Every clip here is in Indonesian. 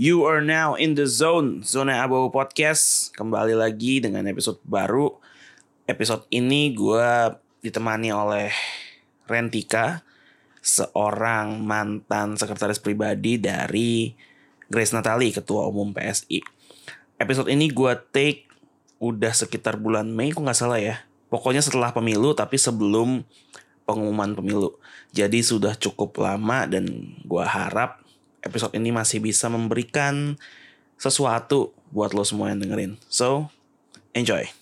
You are now in the zone Zona Abu Podcast. Kembali lagi dengan episode baru. Episode ini gue ditemani oleh Rentika Seorang mantan sekretaris pribadi dari Grace Natali Ketua Umum PSI Episode ini gue take udah sekitar bulan Mei kok nggak salah ya? Pokoknya setelah pemilu tapi sebelum pengumuman pemilu. Jadi sudah cukup lama dan gue harap episode ini masih bisa memberikan sesuatu buat lo semua yang dengerin. So, enjoy.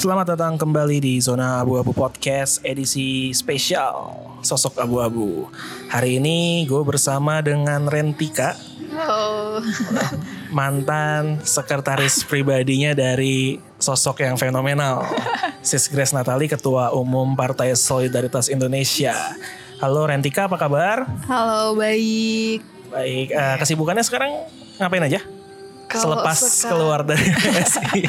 Selamat datang kembali di Zona Abu-Abu Podcast edisi spesial Sosok Abu-Abu. Hari ini gue bersama dengan Rentika, Oh, mantan sekretaris pribadinya dari sosok yang fenomenal. Sis Grace Natali, Ketua Umum Partai Solidaritas Indonesia. Halo Rentika, apa kabar? halo baik. Baik, eh, kesibukannya sekarang ngapain aja? Kalau Selepas sekarang- keluar dari PSI.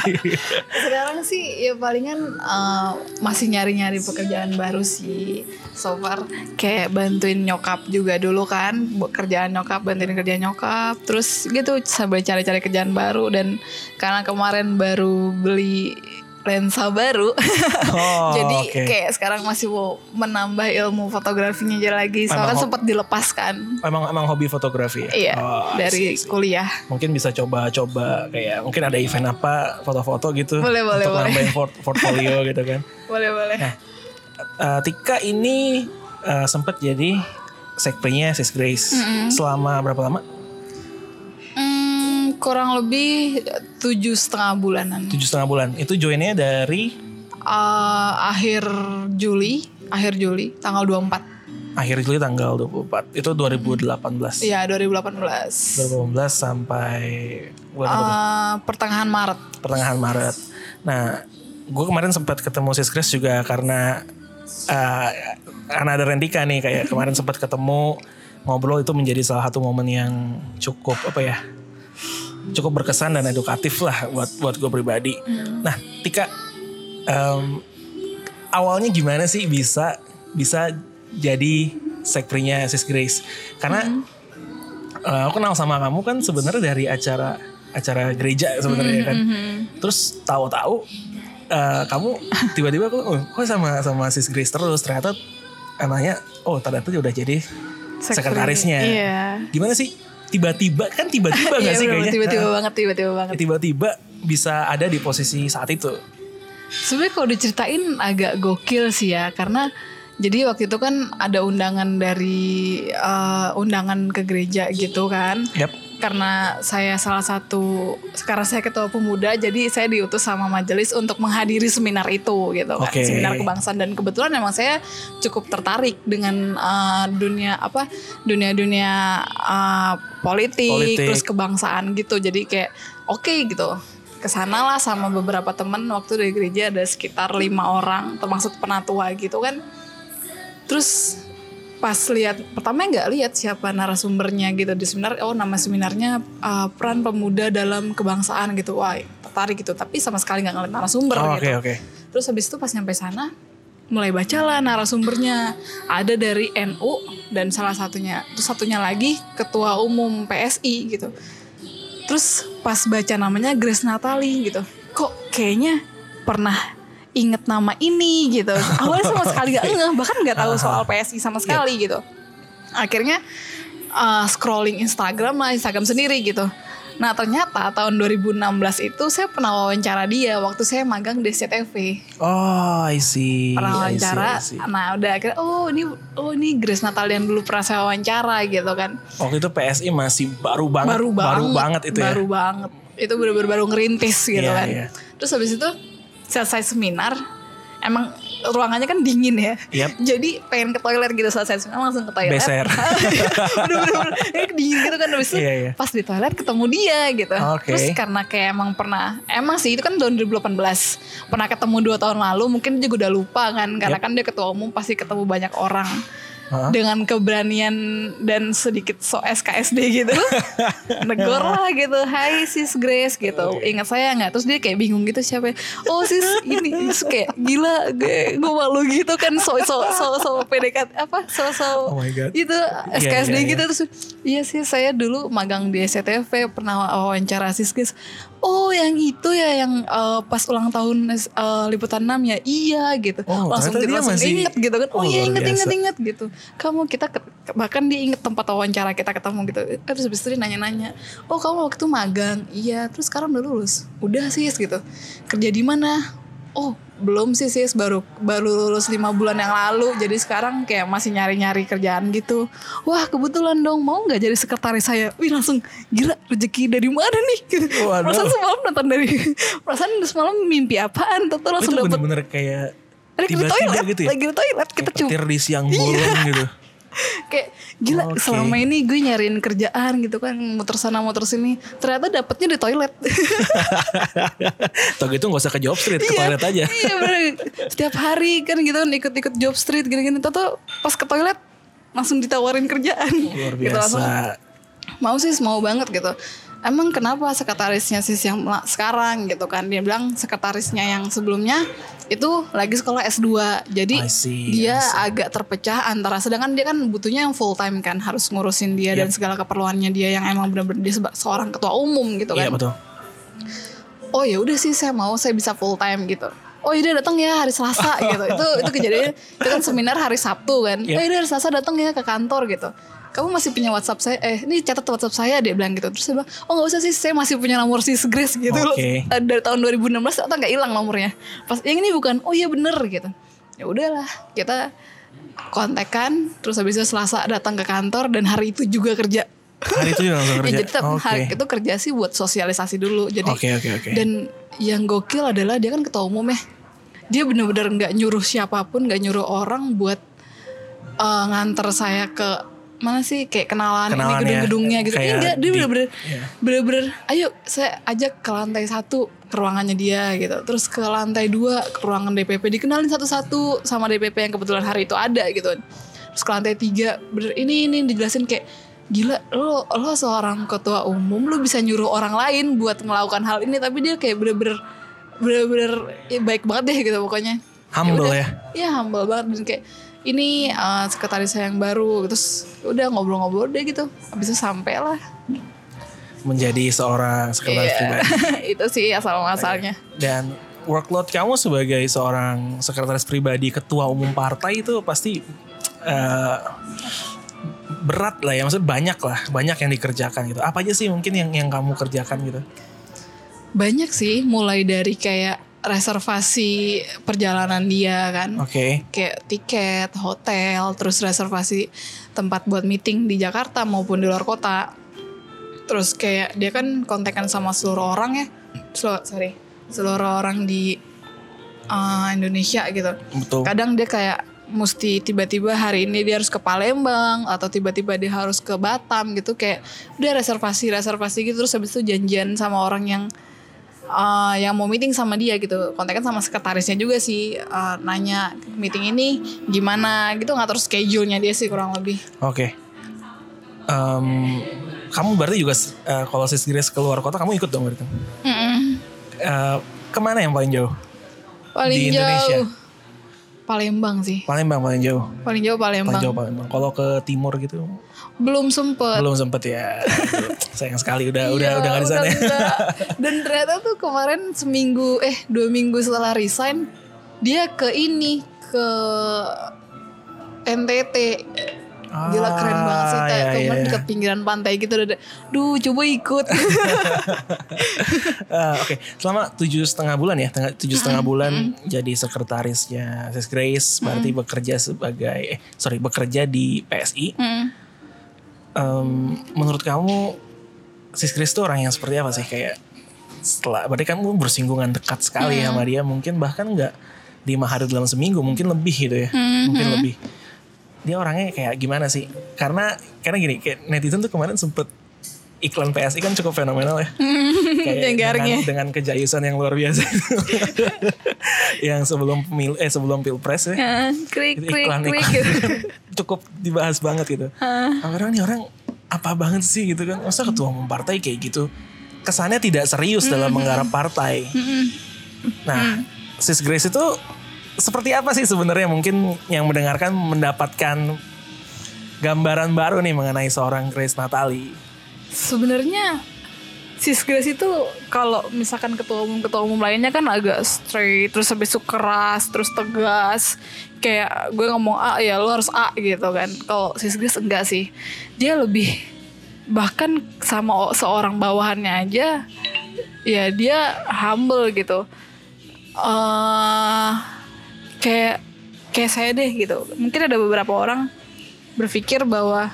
Sekarang sih ya palingan eh, masih nyari-nyari pekerjaan baru sih. So far kayak bantuin nyokap juga dulu kan, kerjaan nyokap, bantuin kerjaan nyokap. Terus gitu sambil cari-cari kerjaan baru dan karena kemarin baru beli lensa baru. Oh, Jadi oke. kayak sekarang masih mau menambah ilmu fotografinya aja lagi. Soalnya kan sempat dilepaskan. Emang emang hobi fotografi ya? Iya, Oh, dari see, see. kuliah. Mungkin bisa coba-coba kayak mungkin ada event apa foto-foto gitu Boleh, boleh, untuk boleh. nambahin port- portfolio gitu kan. Boleh, boleh. Eh, Tika ini eh, sempat jadi sekprenya Sis Grace selama berapa lama? Kurang lebih tujuh setengah bulanan. Tujuh setengah bulan. Itu joinnya dari Eh, akhir Juli, akhir Juli, tanggal 24. akhir Juli tanggal 24. Itu 2018. Iya, 2018. 2018 sampai bulan apa? Eh, pertengahan Maret. pertengahan Maret. Nah, gue kemarin sempat ketemu Sis Grace juga karena karena ada Rentika nih kayak kemarin sempat ketemu ngobrol itu menjadi salah satu momen yang cukup apa ya cukup berkesan dan edukatif lah buat buat gue pribadi. Nah, Tika em, awalnya gimana sih bisa bisa jadi sekprinya Sis Grace? Karena eh, aku kenal sama kamu kan sebenarnya dari acara acara gereja sebenarnya kan. Terus tahu-tahu eh, kamu tiba-tiba aku oh, kok sama sama Sis Grace terus ternyata anaknya oh ternyata udah jadi sekretarisnya. Iya. Gimana sih? Tiba-tiba kan tiba-tiba gak Iya, sih kayaknya? tiba-tiba Nah, banget, tiba-tiba banget. Tiba-tiba bisa ada di posisi saat itu. Sebenarnya kalau diceritain agak gokil sih ya, karena jadi waktu itu kan ada undangan dari eh, undangan ke gereja gitu kan. Yap. Karena saya salah satu sekarang saya ketua pemuda jadi saya diutus sama majelis untuk menghadiri seminar itu gitu. Kan seminar kebangsaan. Dan kebetulan memang saya cukup tertarik dengan uh, dunia apa dunia-dunia uh, politik, Politik. terus kebangsaan gitu. Jadi kayak oke gitu. Ke sana lah sama beberapa teman waktu dari gereja ada sekitar lima orang termasuk penatua gitu kan. Terus pas lihat pertama nggak lihat siapa narasumbernya gitu. Di seminar oh nama seminarnya uh, peran pemuda dalam kebangsaan gitu. Wah tertarik gitu. Tapi sama sekali nggak ngeliat narasumber Oh, Oke gitu. oke. terus habis itu pas nyampe sana mulai bacalah narasumbernya. Ada dari NU dan salah satunya terus satunya lagi ketua umum PSI gitu. Terus pas baca namanya Grace Natali gitu. Kok kayaknya pernah inget nama ini gitu awalnya sama sekali gak ngeh bahkan nggak tahu soal PSI sama sekali gitu akhirnya uh, scrolling Instagram lah Instagram sendiri gitu nah ternyata tahun 2016 itu saya pernah wawancara dia waktu saya magang di SCTV Oh, I see. pernah I see, wawancara I see. nah udah akhirnya oh ini oh ini Grace Natal yang dulu pernah saya wawancara gitu kan Waktu itu PSI masih baru banget. baru banget itu ya. baru banget itu bener-bener baru ngerintis gitu Iya, kan iya. terus habis itu selesai seminar emang ruangannya kan dingin ya Yap. jadi pengen ke toilet gitu selesai seminar langsung ke toilet Beser. bener-bener dingin gitu kan habis itu Iya, iya. pas di toilet ketemu dia gitu Oke. terus karena kayak emang pernah emang sih itu kan tahun 2018 pernah ketemu dua tahun lalu mungkin dia juga udah lupa kan karena Yap. kan dia ketua umum pasti ketemu banyak orang Dengan keberanian dan sedikit so SKSD gitu. Negor lah gitu. Hai sis Grace gitu. Ingat saya nggak? Terus dia kayak bingung gitu siapa ya? oh sis ini. Terus kayak gila gue, gue malu gitu kan. So so so so PDKT apa? So so Oh my God. itu SKSD iya, iya. gitu. terus iya sih saya dulu magang di SCTV pernah wawancara sis Grace oh yang itu ya yang eh, pas ulang tahun eh, liputan 6 ya? Iya gitu. Oh, langsung dia langsung masih- inget gitu kan. Oh, Oh, iya inget inget biasa. inget gitu. Kamu kita ke- bahkan dia inget tempat wawancara kita ketemu gitu. Terus habis itu dia nanya-nanya oh kamu waktu itu magang? Iya terus sekarang udah lulus. Udah sih gitu. Kerja di mana? Oh belum sih sis. Baru baru lulus lima bulan yang lalu. Jadi sekarang kayak masih nyari-nyari kerjaan gitu. Wah kebetulan dong. Mau nggak jadi sekretaris saya? Wih langsung gila rezeki dari mana nih? Gitu. Waduh. perasaan semalam nonton dari perasaan semalam mimpi apaan? Tuh langsung dapet bener-bener kayak tiba-tiba toilet gitu ya? lagi di toilet kita cuma di siang bolong gitu kayak gila Oke. selama ini gue nyariin kerjaan gitu kan muter sana muter sini ternyata dapetnya di toilet. Tau gitu gak usah ke job street Ke toilet aja. iya bener. Setiap hari kan gitu kan ikut-ikut job street gini-gini. Tahu pas ke toilet langsung ditawarin kerjaan. Luar Gitu, langsung, biasa. mau sih mau banget gitu emang kenapa sekretarisnya sis yang sekarang? gitu kan. Dia bilang sekretarisnya yang sebelumnya itu lagi sekolah S2 jadi see, dia agak terpecah antara sedangkan dia kan butuhnya yang full time kan harus ngurusin dia dan segala keperluannya dia yang emang benar-benar dia seorang ketua umum gitu kan. Iya betul. Oh ya udah sih saya mau saya bisa full time gitu. Oh iya datang ya hari Selasa gitu. Itu itu kejadian itu kan seminar hari Sabtu kan. Yep. oh iya hari Selasa datang ya ke kantor gitu kamu masih punya WhatsApp saya? Eh ini catat WhatsApp saya dia bilang gitu. Terus saya bilang oh nggak usah sih saya masih punya nomor sis Grace gitu. Loh Oke. dari tahun 2016 ternyata nggak hilang nomornya. Pas yang ini bukan? Oh iya bener gitu. Ya udahlah kita kontekan terus habis itu Selasa datang ke kantor dan hari itu juga kerja. Hari itu juga langsung Ya, kerja? jadi tetap Oke. hari itu kerja sih buat sosialisasi dulu. Jadi Oke, oke, oke. dan yang gokil adalah dia kan ketua umum ya. Dia bener-bener nggak nyuruh siapa pun, nggak nyuruh orang buat eh, nganter saya ke mana sih kayak kenalan, Kenalan ya. ini gedung-gedungnya gitu. Kayak Enggak, dia di- bener-bener iya. bener-bener ayo saya ajak ke lantai satu ke ruangannya dia gitu. Terus ke lantai dua ke ruangan DPP dikenalin satu-satu sama DPP yang kebetulan hari itu ada gitu. Terus ke lantai tiga bener ini ini dijelasin kayak gila lo lo seorang ketua umum lo bisa nyuruh orang lain buat melakukan hal ini tapi dia kayak bener-bener bener-bener ya baik banget deh gitu pokoknya Humble udah. ya Iya humble banget dan kayak ini eh, sekretaris saya yang baru terus udah ngobrol-ngobrol deh gitu. Habis itu sampai lah. Menjadi seorang sekretaris Iya. pribadi. Itu sih asal muasalnya Dan workload kamu sebagai seorang sekretaris pribadi ketua umum partai itu pasti eh, berat lah ya. Maksudnya banyak lah banyak yang dikerjakan gitu. Apa aja sih mungkin yang yang kamu kerjakan gitu? Banyak sih mulai dari kayak reservasi perjalanan dia kan. Oke. Kayak tiket hotel terus reservasi tempat buat meeting di Jakarta maupun di luar kota. Terus kayak dia kan kontekan sama seluruh orang ya. Selu- sorry seluruh orang di uh, Indonesia gitu. Betul. Kadang dia kayak mesti tiba-tiba hari ini dia harus ke Palembang atau tiba-tiba dia harus ke Batam gitu. Kayak udah reservasi reservasi gitu terus habis itu janjian sama orang yang uh, yang mau meeting sama dia gitu kontekan sama sekretarisnya juga sih uh, nanya meeting ini gimana gitu ngatur schedule-nya dia sih kurang lebih Oke. Em, kamu berarti juga eh, kalau sis Grace keluar kota kamu ikut dong berarti. Mm-mm. Eh, ke mana yang paling jauh? paling Di Indonesia? Palembang sih Palembang paling jauh. paling jauh Palembang Paling jauh Palembang. Kalau ke timur gitu belum sempet belum sempet ya. Sayang sekali udah udah Iya, udah nggak di sana. ya. Dan ternyata tuh kemarin seminggu eh dua minggu setelah resign dia ke ini ke NTT. Gila keren banget sih Ah, kayak iya, kemarin iya. dekat pinggiran pantai gitu udah. Duh coba ikut. Eh, Oke, selama tujuh setengah bulan ya, tujuh setengah bulan jadi sekretarisnya Sis Grace, berarti bekerja sebagai, eh, sorry, bekerja di PSI. Hmm. Em, menurut kamu Sis Grace tuh orang yang seperti apa sih kayak setelah berarti kamu bersinggungan dekat sekali sama dia mungkin bahkan nggak lima hari dalam seminggu mungkin lebih gitu ya mungkin lebih dia orangnya kayak gimana sih karena karena gini kayak netizen tuh kemarin sempet iklan PSI kan cukup fenomenal ya. Kayak dengan, dengan kejayusan yang luar biasa. yang sebelum pemil eh sebelum pilpres ya. Krik krik iklan, krik iklan. gitu. cukup dibahas banget gitu. Orang nih orang apa banget sih gitu kan? Masa ketua umum partai kayak gitu? Kesannya tidak serius dalam menggarap partai. Nah, Sis Grace itu seperti apa sih sebenarnya? Mungkin yang mendengarkan mendapatkan gambaran baru nih mengenai seorang Grace Natali. Sebenarnya Sis Grace itu kalau misalkan ketua umum ketua umum lainnya kan agak straight terus habis itu keras terus tegas. Kayak gue ngomong A ya lo harus A gitu kan. Kalau Sis Grace enggak sih. Dia lebih bahkan sama seorang bawahannya aja ya dia humble gitu. Eh kayak kayak saya deh gitu mungkin ada beberapa orang berpikir bahwa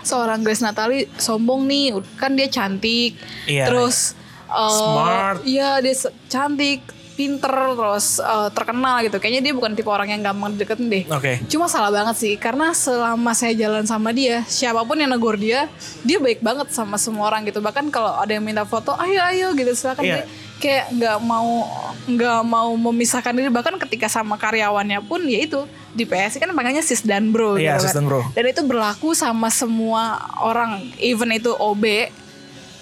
seorang Grace Natali sombong nih kan dia cantik Iya. terus uh, Smart. iya dia cantik pinter terus uh, terkenal gitu kayaknya dia bukan tipe orang yang gampang deketin deh Oke. Cuma salah banget sih karena selama saya jalan sama dia, siapa pun yang negor dia, dia baik banget sama semua orang gitu. Bahkan kalau ada yang minta foto, ayo ayo gitu silakan. Iya. Dia Kayak nggak mau nggak mau memisahkan diri. Bahkan ketika sama karyawannya pun ya itu di PSI kan panggilnya sis dan bro Iya, gitu sis kan. dan bro. Dan itu berlaku sama semua orang, even itu OB,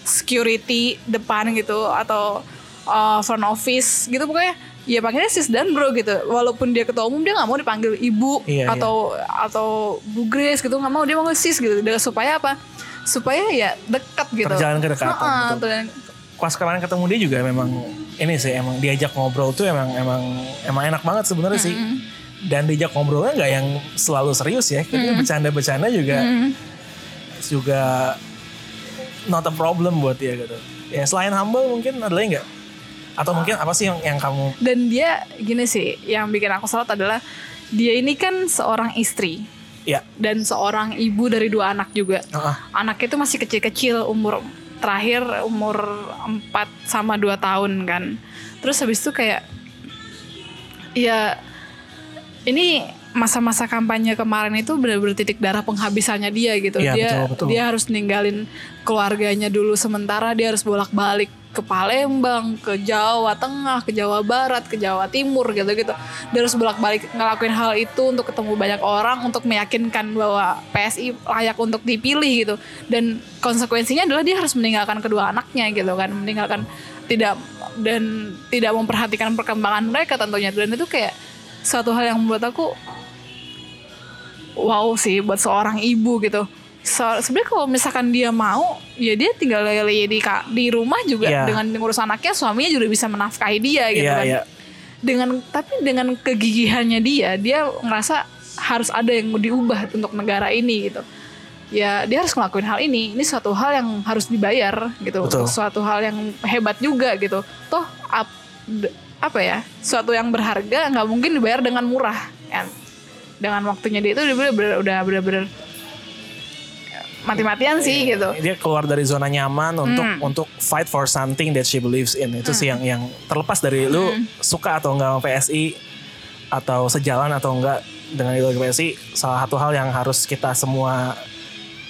security depan gitu atau uh, front office gitu. Pokoknya ya panggilnya sis dan bro gitu. Walaupun dia ketua umum dia nggak mau dipanggil ibu Iya, atau atau bu Grace gitu. Nggak mau dia mau sis gitu. Supaya apa? Supaya ya dekat gitu. Terjalin kedekatan, Heeh, betul. Pas kemarin ketemu dia juga memang ini sih emang diajak ngobrol tuh emang emang emang enak banget sebenarnya sih. Dan diajak ngobrolnya nggak yang selalu serius ya. Ketika bercanda-bercanda juga juga not a problem buat dia gitu. Ya selain humble mungkin ada lagi nggak? Atau mungkin apa sih yang yang kamu dan dia gini sih yang bikin aku salut adalah dia ini kan seorang istri ya dan seorang ibu dari dua anak juga Heeh. anaknya itu masih kecil-kecil umur terakhir umur 4 sama 2 tahun kan terus habis itu kayak ya ini masa-masa kampanye kemarin itu benar-benar titik darah penghabisannya dia gitu Iya, dia betul, betul. dia harus ninggalin keluarganya dulu sementara dia harus bolak-balik ke Palembang, ke Jawa Tengah, ke Jawa Barat, ke Jawa Timur gitu-gitu. Dia harus bolak-balik ngelakuin hal itu untuk ketemu banyak orang untuk meyakinkan bahwa PSI layak untuk dipilih gitu. Dan konsekuensinya adalah dia harus meninggalkan kedua anaknya gitu kan, meninggalkan tidak dan tidak memperhatikan perkembangan mereka tentunya. Dan itu kayak suatu hal yang membuat aku wow sih buat seorang ibu gitu. So, sebenarnya kalau misalkan dia mau, ya dia tinggal lele di di rumah juga Iya. dengan ngurus anaknya, suaminya juga bisa menafkahi dia gitu Iya, kan. iya. Dengan tapi dengan kegigihannya dia, dia ngerasa harus ada yang diubah untuk negara ini gitu. Ya dia harus ngelakuin hal ini. Ini suatu hal yang harus dibayar gitu. Betul. Suatu hal yang hebat juga gitu. Toh ap- apa ya? Suatu yang berharga nggak mungkin dibayar dengan murah kan. Dengan waktunya dia itu dia bener-bener- udah bener-bener mati-matian sih gitu. dia keluar dari zona nyaman untuk untuk fight for something that she believes in. Itu sih yang yang terlepas dari lu suka atau enggak sama PSI atau sejalan atau enggak dengan ideologi PSI salah satu hal yang harus kita semua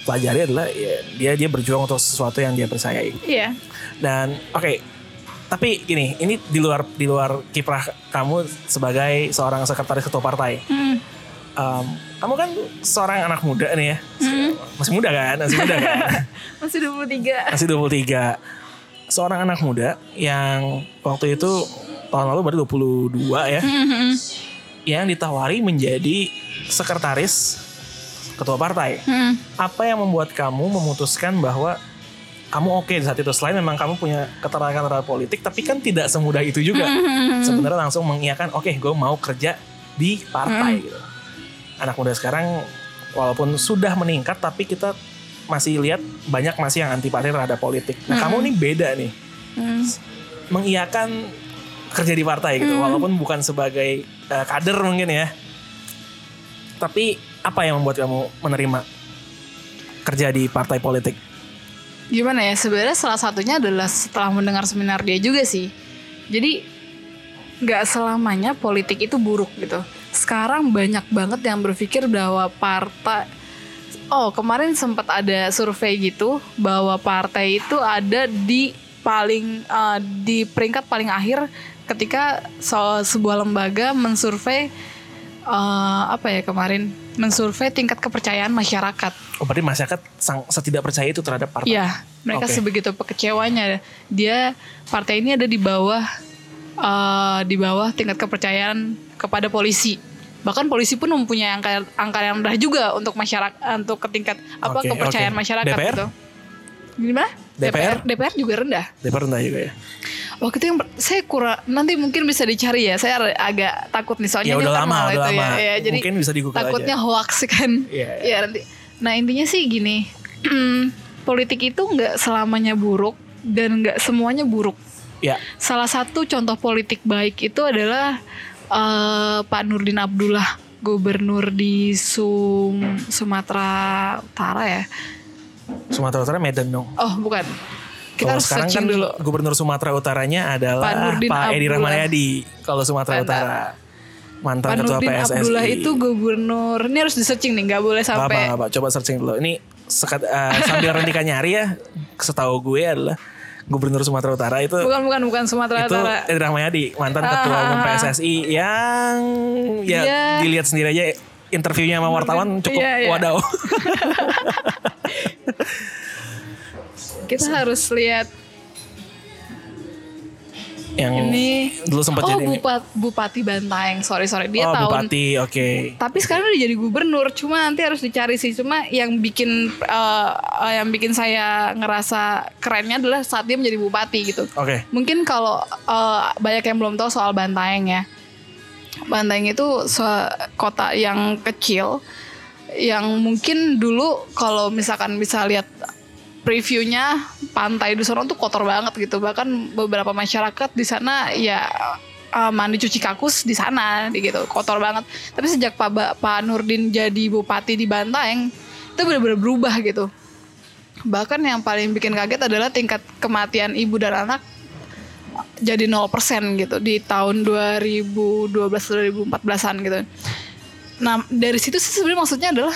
pelajari adalah ya, dia dia berjuang untuk sesuatu yang dia percayai. Iya. dan oke tapi gini ini di luar di luar kiprah kamu sebagai seorang sekretaris ketua partai. Hmm. Em, kamu kan seorang anak muda nih ya? Masih muda kan? Masih muda kan? Masih 23. masih 23 seorang anak muda yang waktu itu tahun lalu berarti 22 ya. Yang ditawari menjadi sekretaris ketua partai. Hmm. apa yang membuat kamu memutuskan bahwa kamu oke di saat itu? Selain memang kamu punya keterangan terhadap politik tapi kan tidak semudah itu juga. Sebenarnya langsung mengiyakan oke gue mau kerja di partai gitu anak muda sekarang walaupun sudah meningkat tapi kita masih lihat banyak masih yang antipati terhadap politik nah kamu nih beda nih Hmm. mengiyakan kerja di partai gitu walaupun bukan sebagai eh, kader mungkin ya tapi apa yang membuat kamu menerima kerja di partai politik Gimana ya? Sebenarnya salah satunya adalah setelah mendengar seminar dia juga sih. Jadi nggak selamanya politik itu buruk gitu. Sekarang banyak banget yang berpikir bahwa partai Oh, kemarin sempat ada survei gitu bahwa partai itu ada di paling uh, di peringkat paling akhir ketika so, sebuah lembaga mensurvei uh, apa ya kemarin mensurvei tingkat kepercayaan masyarakat. Oh, berarti masyarakat sang, setidak percaya itu terhadap partai. Iya, mereka Oke. sebegitu kekecewanya. Dia partai ini ada di bawah uh, di bawah tingkat kepercayaan kepada polisi. Bahkan polisi pun mempunyai angka angka yang rendah juga untuk masyarakat untuk ke tingkat apa Oke, kepercayaan oke. masyarakat DPR? gitu. Gimana? DPR? DPR juga rendah. DPR rendah juga ya. Waktu itu yang saya kurang nanti mungkin bisa dicari ya. Saya agak takut nih soalnya Ya udah lama, udah itu lama. ya. Ya, jadi Mungkin bisa di takutnya aja. hoax kan. Iya, Ya nanti. Nah intinya sih gini, politik itu nggak selamanya buruk dan nggak semuanya buruk. Ya, Salah satu contoh politik baik itu adalah eh, Pak Nurdin Abdullah, gubernur di Sum Sumatera Utara ya. Sumatera Utara Medan dong. Oh bukan. Kita Kalau harus sekarang kan dulu. gubernur Sumatera Utaranya adalah Pak Nurdin Pak Edi. Rahmayadi kalau Sumatera Mantap. Utara. Mantan Pak ketua Nurdin PSSI. Abdullah itu gubernur. Ini harus di searching nih, nggak boleh apa, sampai. gak apa, coba searching dulu. Ini sekat, eh, sambil Rentika nyari ya, setahu gue adalah gubernur Sumatera Utara itu Bukan bukan bukan Sumatera itu Utara. Edi Rahmayadi, mantan ketua umum Ah. PSSI yang ya Iya. dilihat sendiri aja interviewnya sama wartawan cukup Iya, iya. wadaw. Kita harus lihat yang ini. dulu sempat Oh jadi Bupat, Bupati Bantaeng, sorry sorry dia oh, tahun. bupati, oke. Tapi sekarang udah jadi gubernur. Cuma nanti harus dicari sih. Cuma yang bikin eh, yang bikin saya ngerasa kerennya adalah saat dia menjadi bupati gitu. Oke. Mungkin kalau eh, banyak yang belum tahu soal Bantaeng ya. Bantaeng itu kota yang kecil yang mungkin dulu kalau misalkan bisa lihat previewnya pantai di sana tuh kotor banget gitu. Bahkan beberapa masyarakat di sana ya eh, mandi cuci kakus di sana gitu, kotor banget. Tapi sejak Pak Pak Nurdin jadi bupati di Bantaeng itu benar-benar berubah gitu. Bahkan yang paling bikin kaget adalah tingkat kematian ibu dan anak jadi 0% gitu di tahun 2012-2014an gitu. Nah dari situ sih sebenarnya maksudnya adalah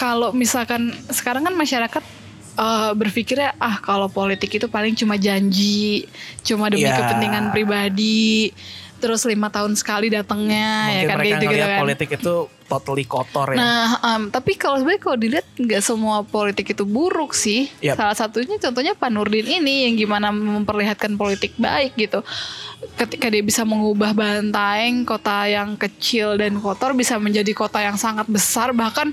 kalau misalkan sekarang kan masyarakat eh, berpikirnya ah kalau politik itu paling cuma janji, cuma demi Ya. kepentingan pribadi, terus lima tahun sekali datangnya ya kan mereka gitu, ngeliat kan. politik itu totally kotor ya. Nah, em, tapi kalau sebenarnya kalau dilihat nggak semua politik itu buruk sih. Yap. Salah satunya contohnya Pak Nurdin ini yang gimana memperlihatkan politik baik gitu. Ketika dia bisa mengubah Bantaeng, kota yang kecil dan kotor bisa menjadi kota yang sangat besar bahkan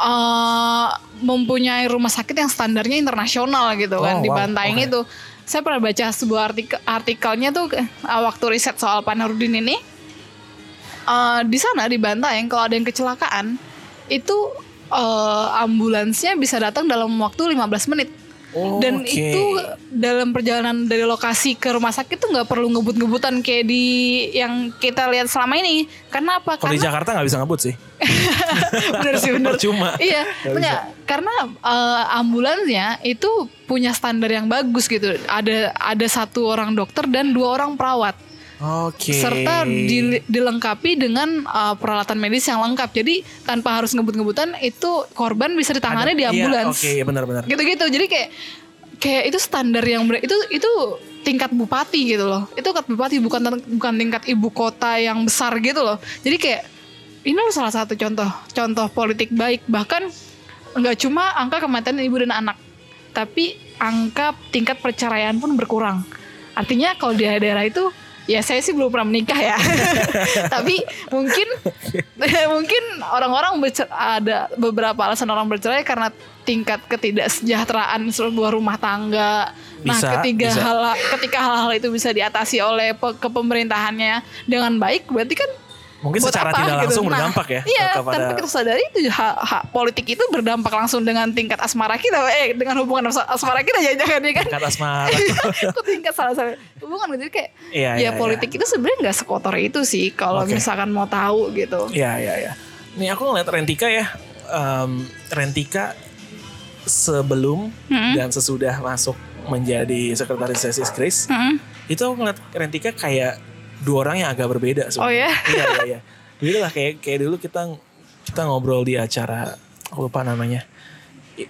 eh, mempunyai rumah sakit yang standarnya internasional gitu kan Oh, di wow. Bantaeng Oke. itu. Saya pernah baca sebuah artikel artikelnya tuh eh, waktu riset soal Pak Nurdin ini eh, di sana di Bantaeng kalau ada yang kecelakaan itu eh, ambulansnya bisa datang dalam waktu 15 menit. Oh, Dan oke. itu dalam perjalanan dari lokasi ke rumah sakit tuh nggak perlu ngebut-ngebutan kayak di yang kita lihat selama ini. Karena apa? Kalau di Jakarta nggak bisa ngebut sih. bener sih bener. Percuma. Iya, Nggak enggak. Karena eh, ambulansnya itu punya standar yang bagus gitu. Ada ada satu orang dokter dan dua orang perawat Oke. serta dil- dilengkapi dengan uh, peralatan medis yang lengkap. Jadi tanpa harus ngebut-ngebutan itu korban bisa ditangani Ada- di iya, ambulans. Oke, iya benar-benar. Gitu-gitu. Jadi kayak kayak itu standar yang itu itu tingkat bupati gitu loh. Itu tingkat bupati bukan bukan tingkat ibu kota yang besar gitu loh. Jadi kayak ini loh salah satu contoh contoh politik baik bahkan nggak cuma angka kematian ibu dan anak tapi angka tingkat perceraian pun berkurang artinya kalau di daerah itu ya saya sih belum pernah menikah ya. Tapi mungkin mungkin orang-orang ada beberapa alasan orang bercerai karena tingkat ketidaksejahteraan sebuah rumah tangga. Nah Bisa, ketiga bisa. hal ketika hal-hal itu bisa diatasi oleh pe- kepemerintahannya dengan baik berarti kan Mungkin buat secara apa tidak gitu. langsung Nah, berdampak ya Iya, kepada tanpa kita sadari itu hak, hak politik itu berdampak langsung dengan tingkat asmara kita, eh dengan hubungan as- asmara kita jangan-jangan ya kan? tingkat asmara. Kok tingkat salah satu hubungan gitu Jadi kayak Iya, ya iya, politik itu sebenarnya nggak sekotor itu sih kalau Oke. misalkan mau tahu gitu. Iya, iya, iya. Nih aku ngeliat Rentika ya. em, Rentika sebelum Hmm. dan sesudah masuk menjadi sekretaris Tesis Chris, Mm-mm. itu aku ngeliat Rentika kayak dua orang yang agak berbeda. Oh ya? iya, iya, iya. Beda lah kayak kayak dulu kita kita ngobrol di acara aku lupa namanya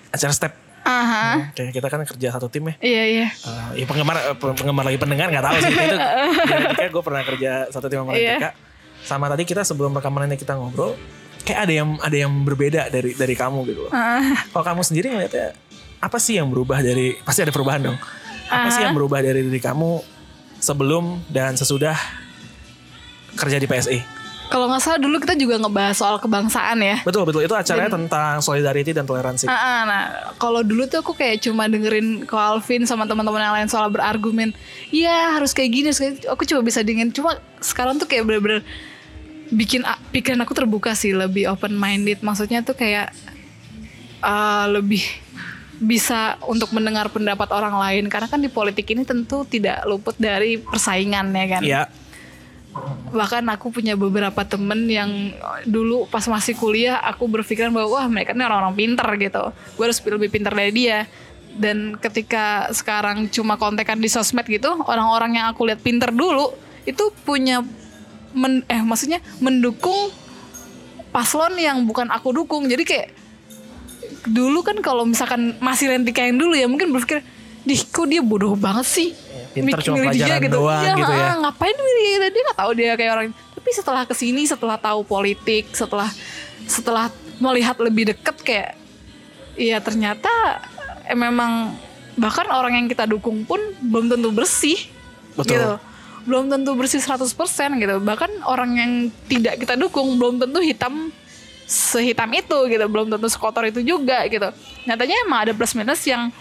acara step Aha. kayak kita kan kerja satu tim ya Iya iya. Eh, ya penggemar eh, penggemar lagi pendengar nggak tahu sih itu Genetika gue pernah kerja satu tim sama Iya. Sama tadi kita sebelum rekaman ini kita ngobrol kayak ada yang ada yang berbeda dari dari kamu gitu loh Ah. kalau kamu sendiri ngeliatnya apa sih yang berubah dari pasti ada perubahan dong apa sih yang berubah dari diri kamu sebelum dan sesudah kerja di PSI Kalau nggak salah dulu kita juga ngebahas soal kebangsaan ya. betul betul itu acaranya tentang solidarity dan toleransi Ah, ah, nah, kalau dulu tuh aku kayak cuma dengerin ko Alvin sama teman-teman yang lain soal berargumen. Iya harus kayak gini. Aku cuma bisa dengerin. Cuma sekarang tuh kayak bener-bener bikin pikiran aku terbuka sih, lebih open minded. Maksudnya tuh kayak ah, lebih bisa untuk mendengar pendapat orang lain. Karena kan di politik ini tentu tidak luput dari persaingan ya kan? Iya. Bahkan aku punya beberapa temen yang dulu pas masih kuliah aku berpikiran bahwa wah mereka ini orang-orang pinter gitu. Gue harus lebih pinter dari dia. Dan ketika sekarang cuma kontekan di sosmed gitu orang-orang yang aku lihat pinter dulu itu punya men, eh maksudnya mendukung paslon yang bukan aku dukung. Jadi kayak dulu kan kalau misalkan masih Rentika yang dulu ya mungkin berpikir dih kok dia bodoh banget sih? Pinter Mik- cuma milih dia pelajaran doang gitu ya. ngapain milih dia dia nggak tahu dia kayak orang tapi setelah ke sini setelah tahu politik setelah setelah melihat lebih deket kayak ya ternyata eh, memang bahkan orang yang kita dukung pun belum tentu bersih Betul. gitu. Belum tentu bersih 100% gitu. Bahkan orang yang tidak kita dukung belum tentu hitam sehitam itu gitu belum tentu sekotor itu juga gitu nyatanya emang ada plus minus yang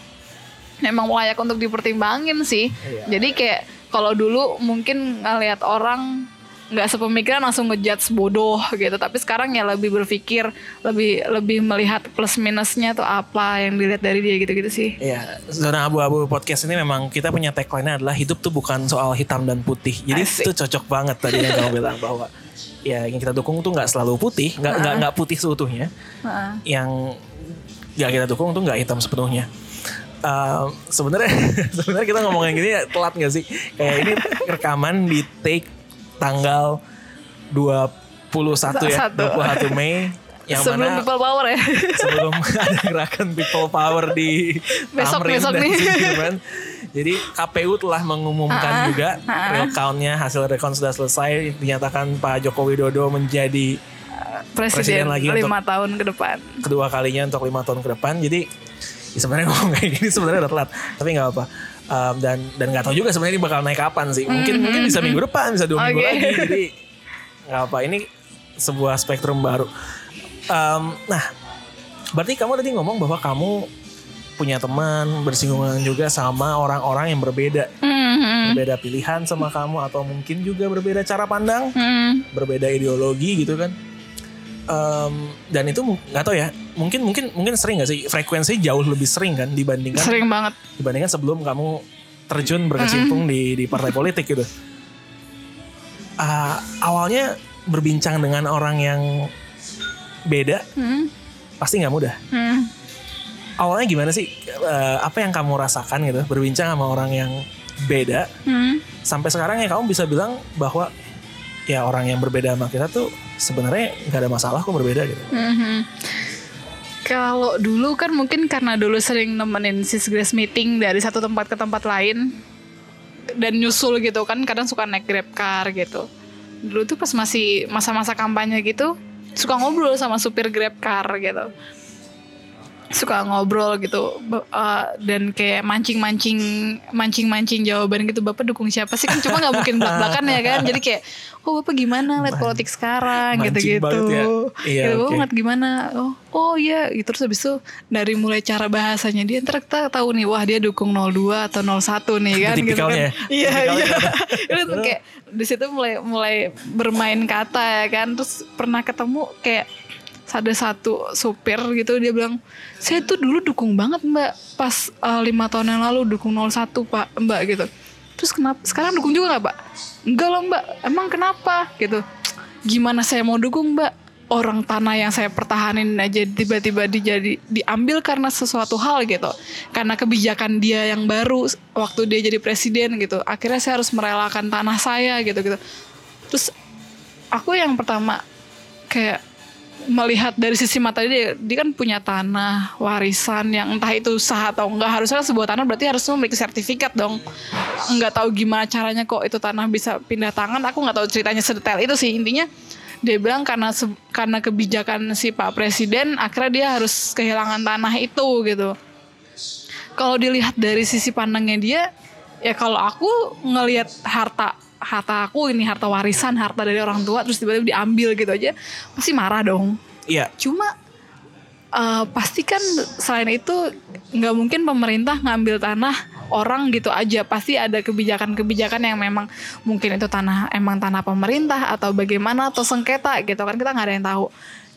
memang layak untuk dipertimbangin sih Iya. jadi kayak kalau dulu mungkin ngelihat orang nggak sepemikiran langsung ngejudge bodoh gitu tapi sekarang ya lebih berpikir lebih lebih melihat plus minusnya tuh apa yang dilihat dari dia gitu-gitu sih Iya, zona abu-abu podcast ini memang kita punya tagline adalah hidup tuh bukan soal hitam dan putih. Jadi Asik. itu cocok banget tadi yang kamu bilang bahwa ya yang kita dukung tuh nggak selalu putih, nggak nggak nggak putih seutuhnya. Heeh. Yang nggak kita dukung tuh nggak hitam sepenuhnya. Ehm, sebenarnya sebenarnya kita ngomongin gini ya telat nggak sih? Kayak ini rekaman di take tanggal 21 ya, Satu. 21 Mei yang sebelum mana people power ya sebelum ada gerakan people power di Besok- Tamrin besok nih. Jadi KPU telah mengumumkan juga real count-nya hasil rekon sudah selesai dinyatakan Pak Joko Widodo menjadi Presiden presiden, lagi lima tahun ke depan kedua kalinya untuk lima tahun ke depan. Jadi ya sebenarnya ngomong kayak gini sebenarnya udah telat, tapi nggak apa. Um, dan dan nggak tahu juga sebenarnya ini bakal naik kapan sih. Mungkin mungkin bisa minggu depan, bisa dua minggu Oke. lagi. Jadi nggak apa. Ini sebuah spektrum baru. Um, nah, berarti kamu tadi ngomong bahwa kamu punya teman bersinggungan juga sama orang-orang yang berbeda, Hmm, berbeda pilihan sama kamu atau mungkin juga berbeda cara pandang, hmm. berbeda ideologi gitu kan. Um, dan itu nggak tahu ya, mungkin mungkin mungkin sering nggak sih frekuensi jauh lebih sering kan dibandingkan sering banget dibandingkan sebelum kamu terjun berkecimpung di di partai politik gitu. Ah, awalnya berbincang dengan orang yang beda Hmm, pasti nggak mudah. hmm. Awalnya gimana sih? Eh, apa yang kamu rasakan gitu berbincang sama orang yang beda Hmm. sampai sekarang ya kamu bisa bilang bahwa ya orang yang berbeda sama kita tuh sebenarnya nggak ada masalah kok berbeda gitu. Mhm. Kalau dulu kan mungkin karena dulu sering nemenin sis Grace meeting dari satu tempat ke tempat lain dan nyusul gitu kan kadang suka naik grab car gitu. Dulu tuh pas masih masa-masa kampanye gitu suka ngobrol sama supir grab car gitu. Suka ngobrol gitu eh, dan kayak mancing-mancing mancing-mancing jawaban gitu Bapak dukung siapa sih kan cuma nggak mungkin belak-belakan ya kan. Jadi kayak oh Bapak gimana lihat politik sekarang mancing gitu-gitu. banget ya. Iya, Gitu, oke. "Bapak ngeliat gimana oh oh iya gitu terus habis itu dari mulai cara bahasanya dia ntar kita tahu nih wah dia dukung 02 atau 01 nih kan gitu kan ya? iya iya itu kayak di situ mulai mulai bermain kata ya kan terus pernah ketemu kayak ada satu supir gitu dia bilang saya tuh dulu dukung banget mbak. Pas eh, lima tahun yang lalu dukung 01 pak mbak gitu. Terus kenapa sekarang dukung juga nggak pak? Enggak loh mbak. Emang kenapa? Gitu. Gimana saya mau dukung mbak? Orang tanah yang saya pertahanin aja tiba-tiba dijadi diambil karena sesuatu hal gitu. Karena kebijakan dia yang baru waktu dia jadi presiden gitu. Akhirnya saya harus merelakan tanah saya gitu gitu terus aku yang pertama kayak melihat dari sisi mata dia, dia kan punya tanah warisan yang entah itu sah atau enggak. Harusnya sebuah tanah berarti harus memiliki sertifikat dong. Nggak tahu gimana caranya kok itu tanah bisa pindah tangan. Aku nggak tahu ceritanya sedetail itu sih. Intinya dia bilang karena karena kebijakan si Pak Presiden akhirnya dia harus kehilangan tanah itu gitu. Kalau dilihat dari sisi pandangnya dia ya kalau aku ngelihat harta harta aku ini harta warisan harta dari orang tua terus tiba-tiba diambil gitu aja pasti marah dong. Iya. cuma eh, pasti kan selain itu nggak mungkin pemerintah ngambil tanah orang gitu aja. Pasti ada kebijakan-kebijakan yang memang mungkin itu tanah emang tanah pemerintah atau bagaimana atau sengketa gitu kan kita nggak ada yang tahu.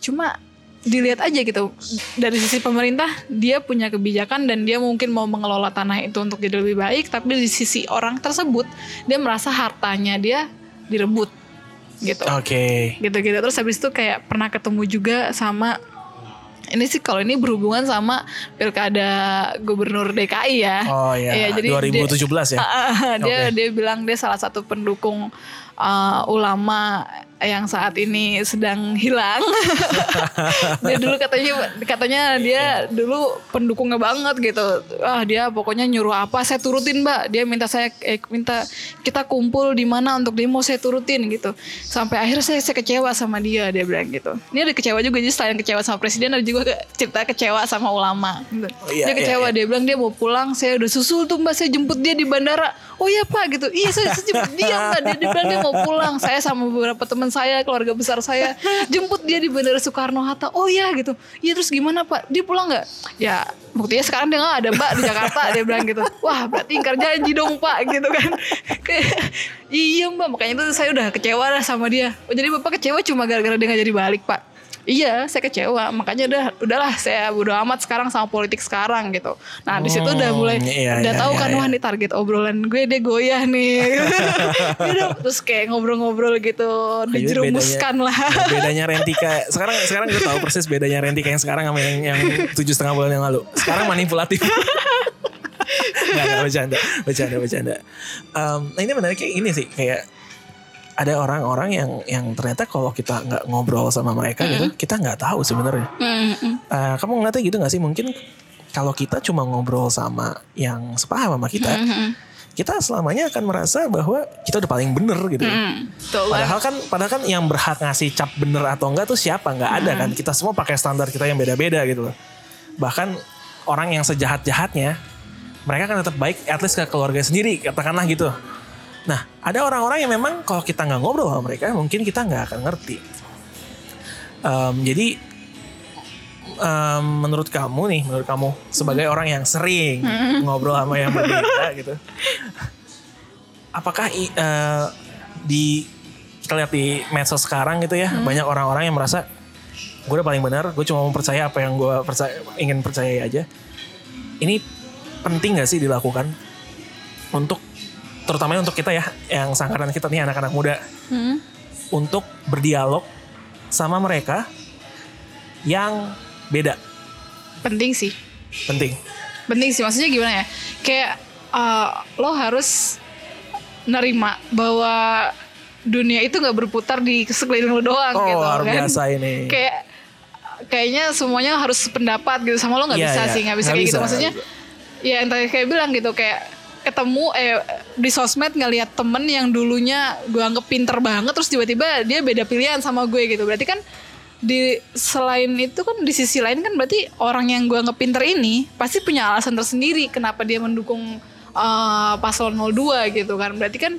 Cuma dilihat aja gitu dari sisi pemerintah dia punya kebijakan dan dia mungkin mau mengelola tanah itu untuk jadi lebih baik tapi di sisi orang tersebut dia merasa hartanya dia direbut gitu Oke. gitu-gitu terus habis itu kayak pernah ketemu juga sama ini sih kalau ini berhubungan sama pilkada gubernur DKI ya Oh ya. Iya, jadi 2017 ya. dia Oke. dia bilang dia salah satu pendukung uh, ulama yang saat ini sedang hilang. dia dulu katanya katanya dia dulu pendukungnya banget gitu. Ah dia pokoknya nyuruh apa saya turutin mbak. Dia minta saya eh, minta kita kumpul di mana untuk demo saya turutin gitu. Sampai akhirnya saya, saya kecewa sama dia dia bilang gitu. Ini ada kecewa juga jadi selain kecewa sama presiden ada juga cerita kecewa sama ulama. Gitu. Oh, iya, dia iya, kecewa iya. dia bilang dia mau pulang saya udah susul tuh mbak saya jemput dia di bandara oh iya pak gitu iya saya, saya jemput dia mbak dia, dia bilang dia mau pulang saya sama beberapa teman saya keluarga besar saya jemput dia di bandara Soekarno Hatta. Oh iya gitu. Iya terus gimana pak? Dia pulang nggak? Ya buktinya sekarang dia nggak ada mbak di Jakarta dia bilang gitu. Wah berarti ingkar janji dong pak gitu kan. Iya mbak makanya itu saya udah kecewa lah sama dia. Oh, jadi bapak kecewa cuma gara-gara dia nggak jadi balik pak Iya, saya kecewa. Makanya udah udahlah saya bodo amat sekarang sama politik sekarang gitu. Nah, di situ udah mulai Hmm, iya, udah iya, tahu iya, kan iya. wah nih target obrolan gue dia goyah nih. Terus kayak ngobrol-ngobrol gitu, dijerumuskan lah. Bedanya Rentika sekarang sekarang gue tahu persis bedanya Rentika yang sekarang sama yang yang tujuh setengah bulan yang lalu. Sekarang manipulatif. Nggak, nggak, bercanda, bercanda, bercanda. Em, nah ini menarik kayak ini sih, kayak ada orang-orang yang yang ternyata kalau kita nggak ngobrol sama mereka gitu, kita nggak tahu sebenarnya. Mm-mm. Eh, kamu ngeliatnya gitu gak sih? Mungkin kalau kita cuma ngobrol sama yang sepaham sama kita, Mm-mm. kita selamanya akan merasa bahwa kita udah paling bener gitu. Mm. Padahal kan, padahal kan yang berhak ngasih cap bener atau enggak tuh siapa? Nggak ada kan? Kita semua pakai standar kita yang beda-beda gitu loh. Bahkan orang yang sejahat-jahatnya, mereka kan tetap baik, at least ke keluarga sendiri, katakanlah gitu. Nah, ada orang-orang yang memang kalau kita nggak ngobrol sama mereka, mungkin kita nggak akan ngerti. Em, jadi, em, menurut kamu nih, menurut kamu sebagai orang yang sering ngobrol sama yang berbeda gitu, apakah eh, di kita lihat di medsos sekarang gitu ya banyak orang-orang yang merasa gue udah paling benar gue cuma mau percaya apa yang gue percaya ingin percaya aja. Ini penting gak sih dilakukan untuk terutama untuk kita ya yang sangkatan kita nih anak-anak muda Hmm. untuk berdialog sama mereka yang beda Penting sih. penting Penting sih. Maksudnya gimana ya? Kayak uh, lo harus nerima bahwa dunia itu nggak berputar di sekeliling lo doang oh gitu luar kan. biasa ini kayak kayaknya semuanya harus sependapat gitu sama lo nggak Iya, bisa iya. sih nggak bisa Nggak kayak gitu bisa. maksudnya ya yang tadi kayak bilang gitu kayak ketemu eh di sosmed ngelihat temen yang dulunya gue anggap pinter banget terus tiba-tiba dia beda pilihan sama gue gitu. Berarti kan di selain itu kan di sisi lain kan berarti orang yang gue anggap pinter ini pasti punya alasan tersendiri kenapa dia mendukung eh, paslon 02 gitu kan. Berarti kan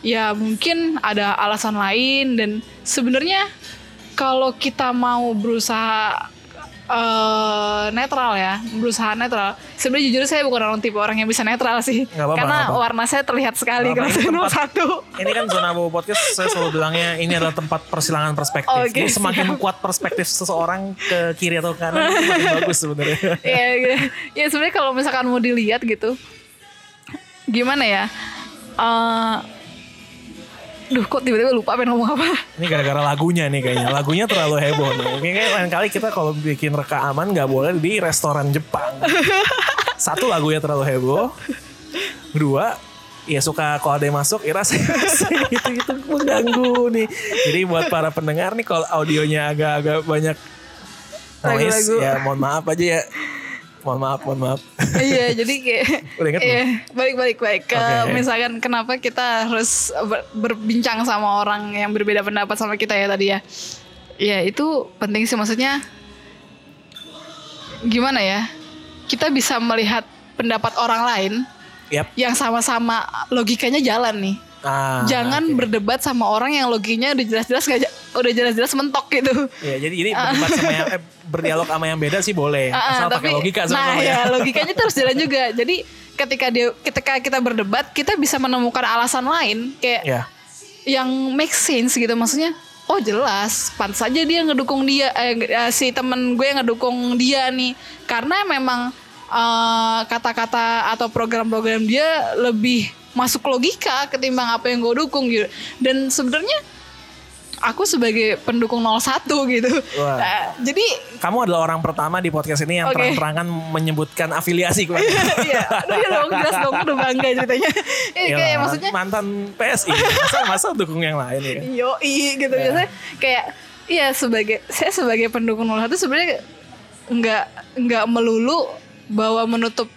ya mungkin ada alasan lain dan sebenarnya kalau kita mau berusaha eh, netral ya, berusaha netral. Sebenarnya jujur saya bukan orang tipe orang yang bisa netral sih, Nggak apa-apa, karena nggak apa-apa. warna saya terlihat sekali kalau saya ini nomor satu. Ini kan zona Bobo Podcast saya selalu bilangnya ini adalah tempat persilangan perspektif. Jadi semakin siap. kuat perspektif seseorang ke kiri atau kanan semakin bagus sebenarnya. ya, gitu. ya sebenarnya kalau misalkan mau dilihat gitu, gimana ya? Eh, duh kok tiba-tiba lupa pengen ngomong apa? Ini gara-gara lagunya nih kayaknya. Lagunya terlalu heboh nih. Mungkin kayak lain kali kita kalau bikin rekaman nggak boleh di restoran Jepang. Satu lagunya terlalu heboh. Kedua ya suka kalau ada yang masuk ya rasanya gitu gitu mengganggu nih. Jadi buat para pendengar nih kalau audionya agak-agak banyak noise Lagu-lagu. ya mohon maaf aja ya. Mohon maaf, mohon maaf. iya jadi kayak Udah inget iya, balik balik balik ke Oke. misalkan kenapa kita harus ber- berbincang sama orang yang berbeda pendapat sama kita ya tadi ya ya itu penting sih maksudnya gimana ya kita bisa melihat pendapat orang lain Yap. yang sama-sama logikanya jalan nih Ah, jangan oke. berdebat sama orang yang logikanya udah jelas-jelas gak udah jelas-jelas mentok gitu Ya, jadi jadi berdebat sama yang eh, berdialog sama yang beda sih boleh. Ah, ah, Asal pakai logika nah sama ya ya. logikanya terus jalan juga jadi ketika dia ketika kita berdebat kita bisa menemukan alasan lain kayak Ya. yang make sense gitu maksudnya oh jelas pantas saja dia ngedukung dia eh, eh, si temen gue ngedukung dia nih karena memang eh, kata-kata atau program-program dia lebih masuk logika ketimbang apa yang gue dukung gitu dan sebenarnya aku sebagai pendukung 01 gitu Wah. Eh, jadi Kamu adalah orang pertama di podcast ini yang Oke. terang-terangan menyebutkan afiliasi kepada Iya, iya dong, jelas dong, udah bangga ceritanya. Ini Yalah, kayak maksudnya, mantan PSI masa masa dukung yang lain ya yoi gitu. Iya. Biasanya kayak, iya sebagai, saya sebagai pendukung 01 sebenarnya nggak nggak melulu bahwa menutup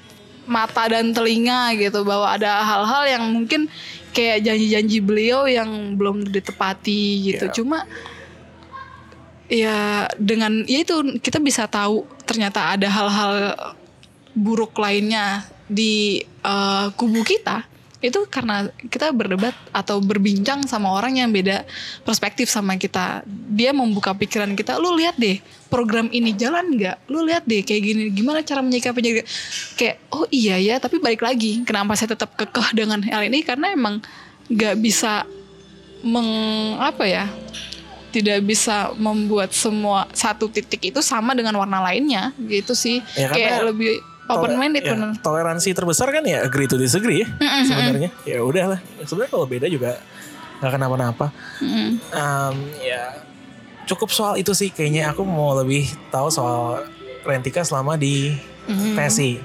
mata dan telinga gitu bahwa ada hal-hal yang mungkin kayak janji-janji beliau yang belum ditepati gitu. Iya. Cuma ya dengan ya itu kita bisa tahu ternyata ada hal-hal buruk lainnya di eh, kubu kita itu karena kita berdebat atau berbincang sama orang yang beda perspektif sama kita. Dia membuka pikiran kita lu lihat deh program ini jalan nggak? Lu lihat deh kayak gini gimana cara menyikapinya kayak oh iya ya tapi balik lagi kenapa saya tetap kekeh dengan hal ini? Karena emang nggak bisa meng apa ya tidak bisa membuat semua satu titik itu sama dengan warna lainnya gitu sih. Ya, kayak lebih open minded Ya, bener. toleransi terbesar kan ya agree to disagree ya sebenarnya. Ya udahlah sebenarnya kalau beda juga nggak kenapa-napa. Mm. Em, ya cukup soal itu sih. Kayaknya aku mau lebih tahu soal Rentika selama di. PSI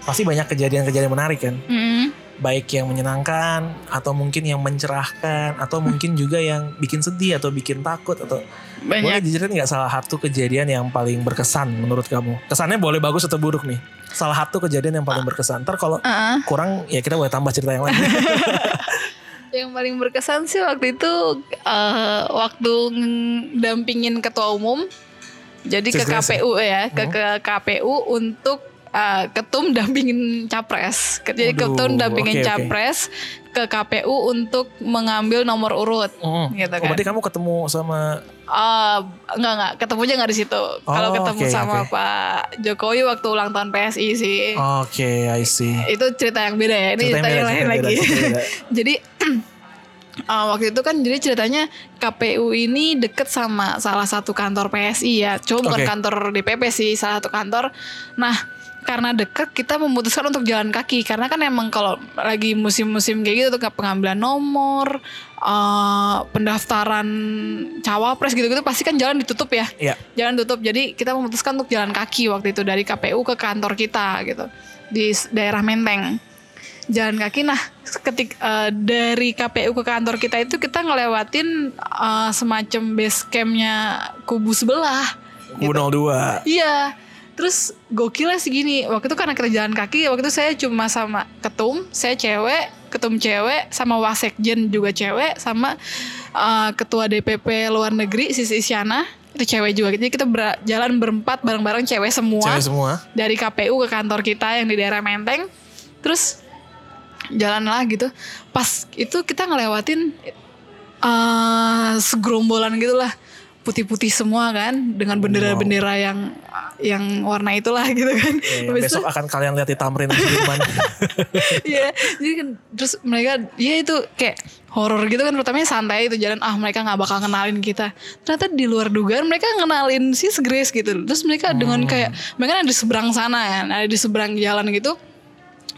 pasti banyak kejadian-kejadian menarik kan. Mm. Baik yang menyenangkan atau mungkin yang mencerahkan atau mungkin juga yang bikin sedih atau bikin takut atau boleh banyak diceritain nggak salah satu kejadian yang paling berkesan menurut kamu? Kesannya boleh bagus atau buruk nih? Salah satu kejadian yang paling berkesan. Ntar kalau Ah, kurang ya kita boleh tambah cerita yang lain. Yang paling berkesan sih waktu itu eh, waktu dampingin ketua umum. Jadi ke Sukses ya? KPU ya ke, ke KPU untuk eh, ketum dampingin capres jadi Waduh, ketum dampingin oke. capres ke KPU untuk mengambil nomor urut Hmm. gitu Oh, kan berarti kamu ketemu sama Eh, enggak enggak ketemunya enggak di situ. Kalau Oh, ketemu oke, sama oke. Pak Jokowi waktu ulang tahun PSI sih. Oke, I see. Itu cerita yang beda ya. Ini Cerita cerita, yang yang lain lagi. beda, jadi eh, waktu itu kan jadi ceritanya KPU ini deket sama salah satu kantor PSI ya. Cuma bukan Oke. kantor DPP sih, salah satu kantor. Nah, karena deket kita memutuskan untuk jalan kaki karena kan emang kalau lagi musim-musim kayak gitu tuh pengambilan nomor, eh, pendaftaran cawapres gitu-gitu pasti kan jalan ditutup ya Iya. jalan tutup jadi kita memutuskan untuk jalan kaki waktu itu dari KPU ke kantor kita gitu di daerah Menteng jalan kaki nah ketik eh, dari KPU ke kantor kita itu kita ngelewatin eh, semacam base campnya kubu sebelah Kubu 02. Iya. Terus gokilnya segini. Waktu itu karena kita jalan kaki, waktu itu saya cuma sama ketum, saya cewek, ketum cewek, sama wasekjen juga cewek, sama uh, ketua DPP luar negeri Sisi Isyana itu cewek juga. Jadi kita ber- jalan berempat bareng-bareng cewek semua Cewek semua. dari KPU ke kantor kita yang di daerah Menteng. Terus jalan lah gitu. Pas itu kita ngelewatin eh segerombolan gitu lah putih-putih semua kan dengan bendera-bendera yang yang warna itulah gitu kan. Ya, itu- besok akan kalian lihat di Tamrin Sudirman. Iya, jadi kan terus mereka ya itu kayak horor gitu kan pertamanya santai itu jalan ah mereka nggak bakal kenalin kita. Ternyata di luar dugaan mereka ngenalin si Grace gitu. Terus mereka dengan kayak mereka ada di seberang sana ya, ada di seberang jalan gitu.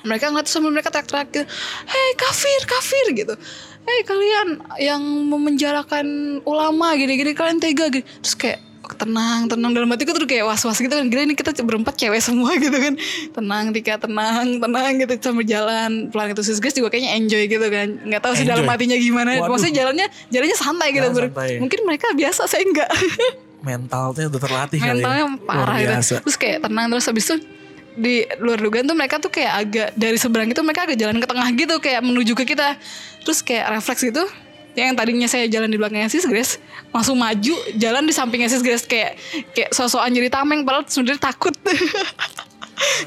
Mereka ngeliat sambil mereka teriak-teriak gitu, Hei kafir, kafir gitu. Hei kalian yang memenjarakan ulama gini-gini kalian tega gitu. Terus kayak tenang tenang dalam hatiku tuh kayak was was gitu kan gila ini kita berempat cewek semua gitu kan tenang Tika tenang tenang gitu sambil jalan pelan itu sis Grace juga kayaknya enjoy gitu kan nggak tahu sih dalam hatinya gimana Waduh. maksudnya jalannya jalannya santai gitu Bro. santai. mungkin mereka biasa saya enggak Mentalnya udah terlatih kali ya. mentalnya parah gitu terus kayak tenang terus habis itu di luar dugaan tuh mereka tuh kayak agak dari seberang itu mereka agak jalan ke tengah gitu kayak menuju ke kita. Terus kayak refleks gitu yang tadinya saya jalan di belakangnya sis Grace langsung maju jalan di sampingnya sis Grace kayak kayak sosokan jadi tameng padahal sebenarnya takut.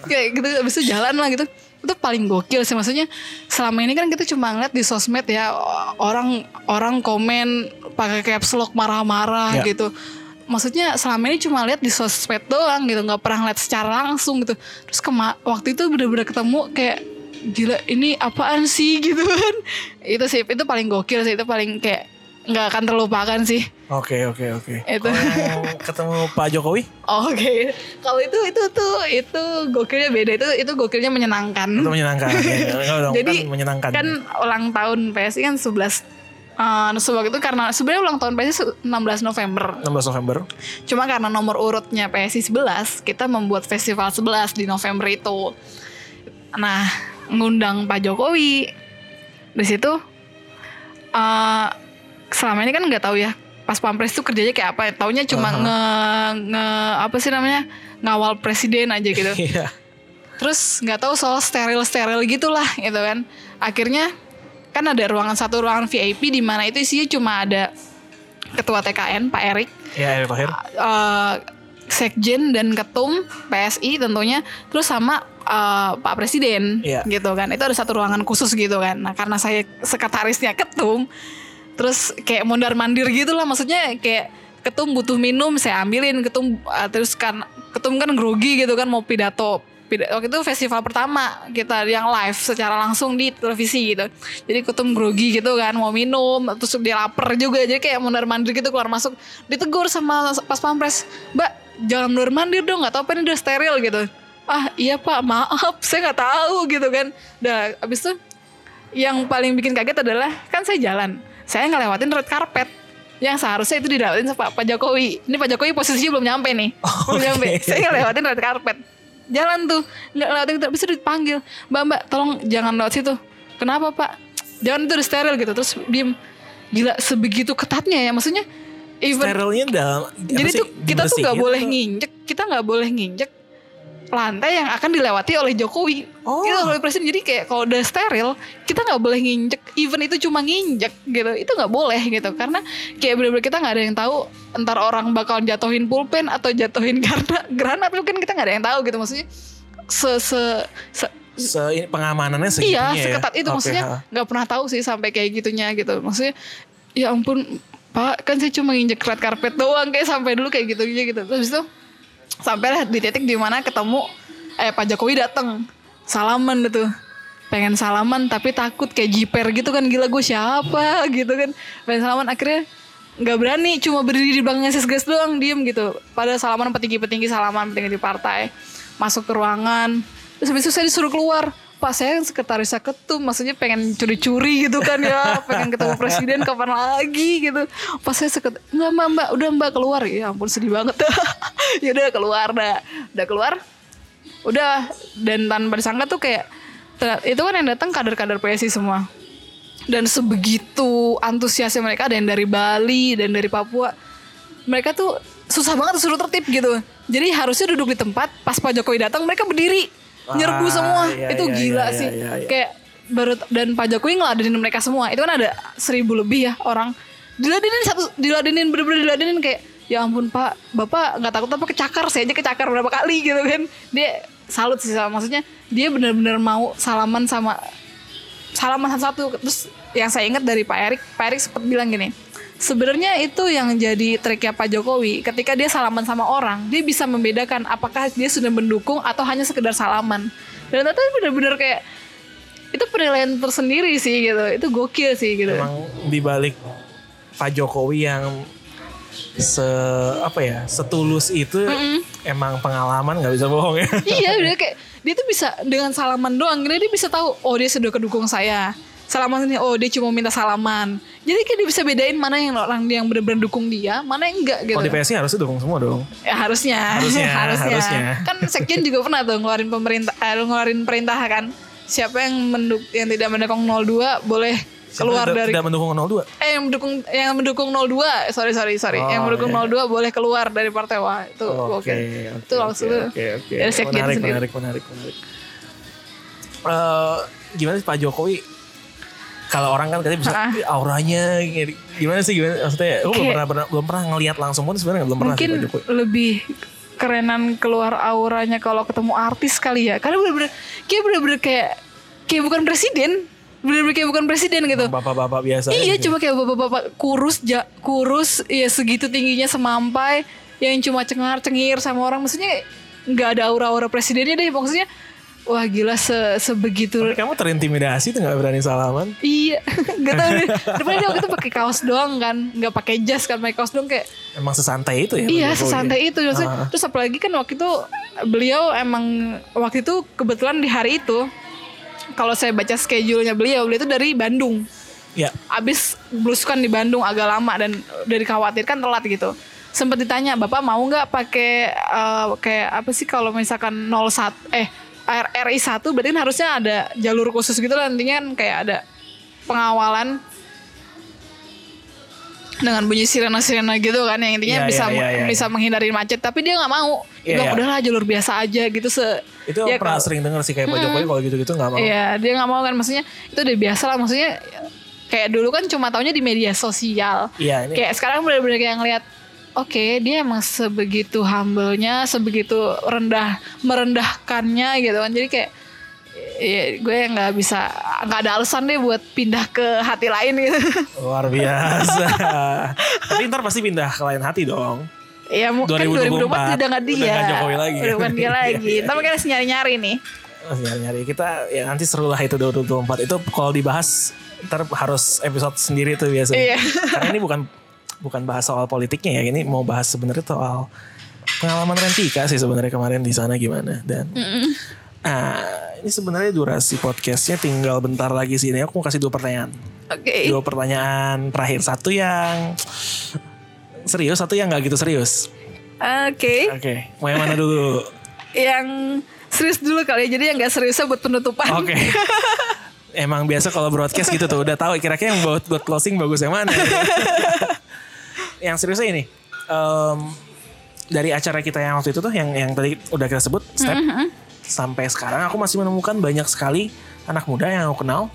Kayak gitu habis itu jalan lah gitu. Itu paling gokil sih maksudnya selama ini kan kita cuma ngeliat di sosmed ya orang orang komen pakai caps lock marah-marah Ya. gitu maksudnya selama ini cuma lihat di sosmed doang gitu nggak pernah lihat secara langsung gitu terus kema waktu itu bener-bener ketemu kayak gila ini apaan sih gitu kan itu sih itu paling gokil sih itu paling kayak nggak akan terlupakan sih Oke oke oke. Itu. Kalau yang ketemu Pak Jokowi? Oke, kalau itu itu tuh itu gokilnya beda itu itu gokilnya menyenangkan. Itu menyenangkan. ya. Dong, Jadi kan menyenangkan. kan ulang tahun PSI kan 11 uh, sebab itu karena sebenarnya ulang tahun PSI 16 November. 16 November. Cuma karena nomor urutnya PSI 11, kita membuat festival 11 di November itu. Nah, ngundang Pak Jokowi. Di situ uh, selama ini kan nggak tahu ya pas pampres itu kerjanya kayak apa taunya cuma Aha. nge, nge apa sih namanya ngawal presiden aja gitu Iya. terus nggak tahu soal steril steril gitulah gitu kan akhirnya kan ada ruangan satu ruangan VIP di mana itu isinya cuma ada ketua TKN Pak Erik. Iya, Erick Thohir. eh, sekjen dan ketum PSI tentunya terus sama eh, Pak Presiden Iya. gitu kan. Itu ada satu ruangan khusus gitu kan. Nah karena saya sekretarisnya ketum terus kayak mondar mandir gitu lah maksudnya kayak ketum butuh minum saya ambilin. Ketum eh, terus kan ketum kan grogi gitu kan mau pidato Pida- waktu itu festival pertama kita yang live secara langsung di televisi gitu. Jadi ketum grogi gitu kan mau minum terus dia lapar juga. Jadi kayak mondar mandir gitu keluar masuk ditegur sama pas pampres mbak jangan mondar mandir dong nggak tahu apa ini udah steril gitu. Ah iya pak maaf saya nggak tahu gitu kan. Udah abis itu yang paling bikin kaget adalah kan saya jalan saya ngelewatin red carpet yang seharusnya itu dilewatin sama Pak Jokowi. Ini Pak Jokowi posisinya belum nyampe nih belum oke. nyampe. saya ngelewatin red carpet jalan tuh. Nggak lewatin itu bisa dipanggil. Mbak mbak tolong jangan lewat situ. Kenapa pak? Jangan itu udah steril gitu terus diem. Gila sebegitu ketatnya ya maksudnya even Sterilnya dalam jadi tuh kita tuh nggak dibersihin boleh atau- nginjek kita nggak boleh nginjek lantai yang akan dilewati oleh Jokowi. Oh. itu oleh presiden. Jadi kayak kalau udah steril kita nggak boleh nginjek. Even itu cuma nginjek gitu. Itu nggak boleh gitu. Karena kayak bener-bener kita nggak ada yang tahu entar orang bakal jatuhin pulpen atau jatuhin karena granat. Mungkin kita nggak ada yang tahu gitu. Maksudnya se se, se Se, pengamanannya segitunya iya ya? seketat itu. Oke, maksudnya nggak pernah tahu sih sampai kayak gitunya gitu. Maksudnya ya ampun pak kan saya cuma nginjek red carpet doang kayak sampai dulu kayak gitu gitu. Terus itu sampailah di titik di mana ketemu eh Pak Jokowi datang salaman gitu pengen salaman tapi takut kayak jiper gitu kan. Gila gue siapa? Gitu kan. Pengen salaman akhirnya nggak berani. Cuma berdiri di belakangnya sis Grace doang diem gitu. Pada salaman petinggi-petinggi salaman petinggi di partai. Masuk ke ruangan. Terus habis itu saya disuruh keluar Pak saya kan sekretaris ketum maksudnya pengen curi-curi gitu kan ya pengen ketemu presiden kapan lagi gitu. Pas saya sekret nggak mbak mbak udah mbak keluar. Ya ampun sedih banget. Ya udah keluar dah udah keluar udah. Dan tanpa disangka tuh kayak itu kan yang datang kader-kader PSI semua. Dan sebegitu antusiasnya mereka ada yang dari Bali dan dari Papua. Mereka tuh susah banget suruh tertib gitu. Jadi harusnya duduk di tempat pas Pak Jokowi datang mereka berdiri nyerbu Ah, semua. iya, itu iya, gila iya, sih. iya, iya. kayak baru dan Pak Jokowi ngeladenin mereka semua. Itu kan ada seribu lebih ya orang. Diladenin satu diladenin bener-bener diladenin kayak ya ampun Pak Bapak nggak takut apa kecakar saya aja kecakar berapa kali gitu kan. Dia salut sih sama maksudnya dia bener-bener mau salaman sama salaman satu-satu. Terus yang saya ingat dari Pak Erik Pak Erik sempat bilang gini sebenarnya itu yang jadi triknya Pak Jokowi. Ketika dia salaman sama orang dia bisa membedakan apakah dia sudah mendukung atau hanya sekedar salaman. Dan ternyata bener-bener kayak itu penilaian tersendiri sih gitu. Itu gokil sih gitu. Emang dibalik Pak Jokowi yang se apa ya setulus itu emang pengalaman nggak bisa bohong ya. Iya dia kayak dia tuh bisa dengan salaman doang. Dia dia bisa tahu oh dia sudah kedukung saya salaman ini oh dia cuma minta salaman jadi kan dia bisa bedain mana yang orang yang benar-benar dukung dia mana yang enggak gitu Kalau di PSI harusnya dukung semua dong. ya harusnya Harusnya, harusnya. kan sekjen juga pernah tuh ngeluarin pemerintah eh, ngeluarin perintah kan siapa yang menduk yang tidak mendukung 02 boleh keluar dari Tidak mendukung 02. eh yang mendukung yang mendukung 02 sorry sorry sorry Oh, yang mendukung iya. 02 boleh keluar dari partai wah itu oke itu langsung oke, oke, oke. dari sekjen Menarik, sendiri menarik, menarik, menarik. Eh, gimana sih Pak Jokowi? Kalau orang kan katanya bisa. "Ih, auranya gini." gimana sih gimana maksudnya? Gue belum pernah, pernah- belum pernah ngelihat langsung pun sebenarnya belum pernah sih mungkin Pak Jokowi. lebih kerenan keluar auranya kalau ketemu artis kali ya karena bener-bener kayak bener-bener kayak kayak bukan presiden bener-bener kayak bukan presiden gitu Bapak-bapak biasa. Iya aja. cuma kayak bapak-bapak kurus ja, kurus ya segitu tingginya semampai yang cuma cengar cengir sama orang maksudnya nggak ada aura-aura presidennya deh maksudnya wah gila se sebegitu Tapi kamu terintimidasi tuh gak berani salaman? iya nggak tahu deh depannya dia waktu itu pakai kaos doang kan nggak pakai jas kan pakai kaos doang kayak Emang sesantai itu ya? Iya Jokowi? sesantai itu maksudnya. Ah. terus apalagi kan waktu itu beliau emang waktu itu kebetulan di hari itu kalau saya baca schedule-nya beliau beliau itu dari Bandung Ya. abis belusukan di Bandung agak lama dan udah dikhawatirkan telat gitu sempat ditanya bapak mau nggak pakai eh, kayak apa sih kalau misalkan 01 eh RI 1 berarti kan harusnya ada jalur khusus gitu lah intinya kan kayak ada pengawalan dengan bunyi sirena-sirena gitu kan yang intinya Iya, bisa iya, iya, iya. bisa menghindari macet tapi dia nggak mau bilang iya. udahlah jalur biasa aja gitu se Itu ya pernah kalau- sering denger sih kayak Pak Jokowi kalau gitu-gitu gak mau. Iya, dia nggak mau kan maksudnya itu udah biasa lah maksudnya kayak dulu kan cuma taunya di media sosial. Iya, ini Kayak sekarang benar-benar kayak ngeliat oke dia emang sebegitu humble-nya, sebegitu rendah merendahkannya gitu kan. Jadi kayak ya, gue nggak bisa nggak ada alasan deh buat pindah ke hati lain gitu. luar biasa. Tapi ntar pasti pindah ke lain hati dong. ya mu- kan 2024 2024 udah nggak dia. udah nggak Jokowi lagi. Udah bukan dia lagi. Iya, iya. Tapi harus nyari-nyari nih. Nyari-nyari kita ya nanti seru lah itu 2024 itu kalau dibahas ntar harus episode sendiri tuh biasanya. Iya. Karena ini bukan bukan bahas soal politiknya ya, ini mau bahas sebenarnya soal pengalaman Rentika sih sebenarnya kemarin di sana gimana dan Nah, ini sebenarnya durasi podcastnya tinggal bentar lagi sih. Ini aku mau kasih dua pertanyaan. Oke. Dua pertanyaan terakhir. Satu yang serius, satu yang nggak gitu serius. Oke. Oke, mau yang mana dulu? Yang serius dulu kali ya. Jadi yang gak seriusnya buat penutupan. Oke. Emang biasa kalau broadcast gitu tuh udah tahu kira-kira yang buat buat closing bagus yang mana. yang seriusnya ini. em, dari acara kita yang waktu itu tuh yang yang tadi udah kita sebut step sampai sekarang aku masih menemukan banyak sekali anak muda yang aku kenal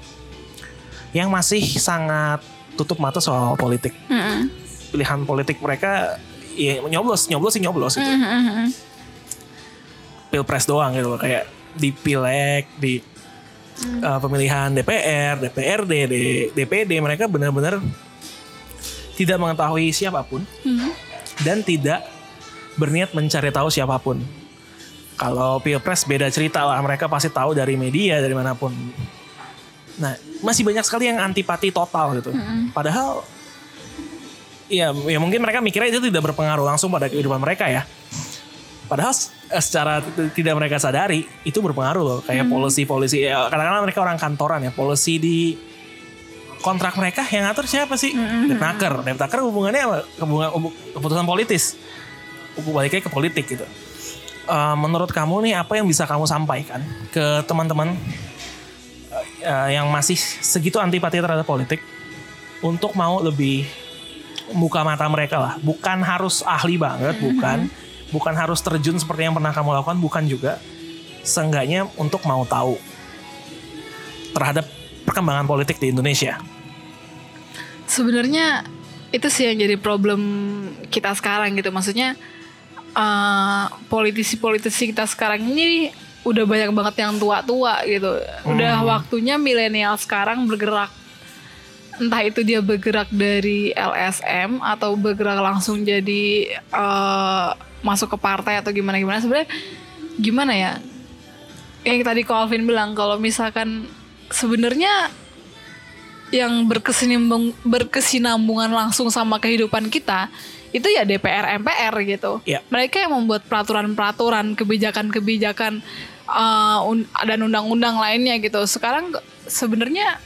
yang masih sangat tutup mata soal politik. Mm-mm. Pilihan politik mereka ya nyoblos, nyoblos sih nyoblos gitu. Mm-mm. pilpres doang gitu loh kayak di pileg di uh, pemilihan DPR, DPRD, D- DPD mereka benar-benar tidak mengetahui siapa pun Hmm. dan tidak berniat mencari tahu siapa pun. Kalau pilpres beda cerita lah mereka pasti tahu dari media dari mana pun. Nah masih banyak sekali yang antipati total gitu. Padahal ya, ya mungkin mereka mikirnya itu tidak berpengaruh langsung pada kehidupan mereka ya. Padahal eh, secara tidak mereka sadari itu berpengaruh loh. Kayak polisi-polisi ya, katakanlah mereka orang kantoran ya, polisi di kontrak mereka yang ngatur siapa sih? Depnaker. Depnaker hubungannya apa? Hubungan hubung- keputusan politis. Baliknya ke politik gitu. Eh, menurut kamu nih apa yang bisa kamu sampaikan ke teman-teman eh, yang masih segitu antipati terhadap politik untuk mau lebih buka mata mereka lah. Bukan harus ahli banget, bukan. Bukan harus terjun seperti yang pernah kamu lakukan, bukan juga. Seenggaknya untuk mau tahu terhadap perkembangan politik di Indonesia. Sebenarnya itu sih yang jadi problem kita sekarang gitu. Maksudnya eh, politisi-politisi kita sekarang ini udah banyak banget yang tua-tua gitu. Udah waktunya milenial sekarang bergerak. Entah itu dia bergerak dari LSM atau bergerak langsung jadi eh, masuk ke partai atau gimana gimana. Sebenarnya gimana ya? Yang tadi Calvin bilang kalau misalkan sebenarnya yang berkesinambung berkesinambungan langsung sama kehidupan kita itu ya DPR MPR gitu. Iya. Mereka yang membuat peraturan-peraturan, kebijakan-kebijakan uh, un- dan undang-undang lainnya gitu. Sekarang sebenarnya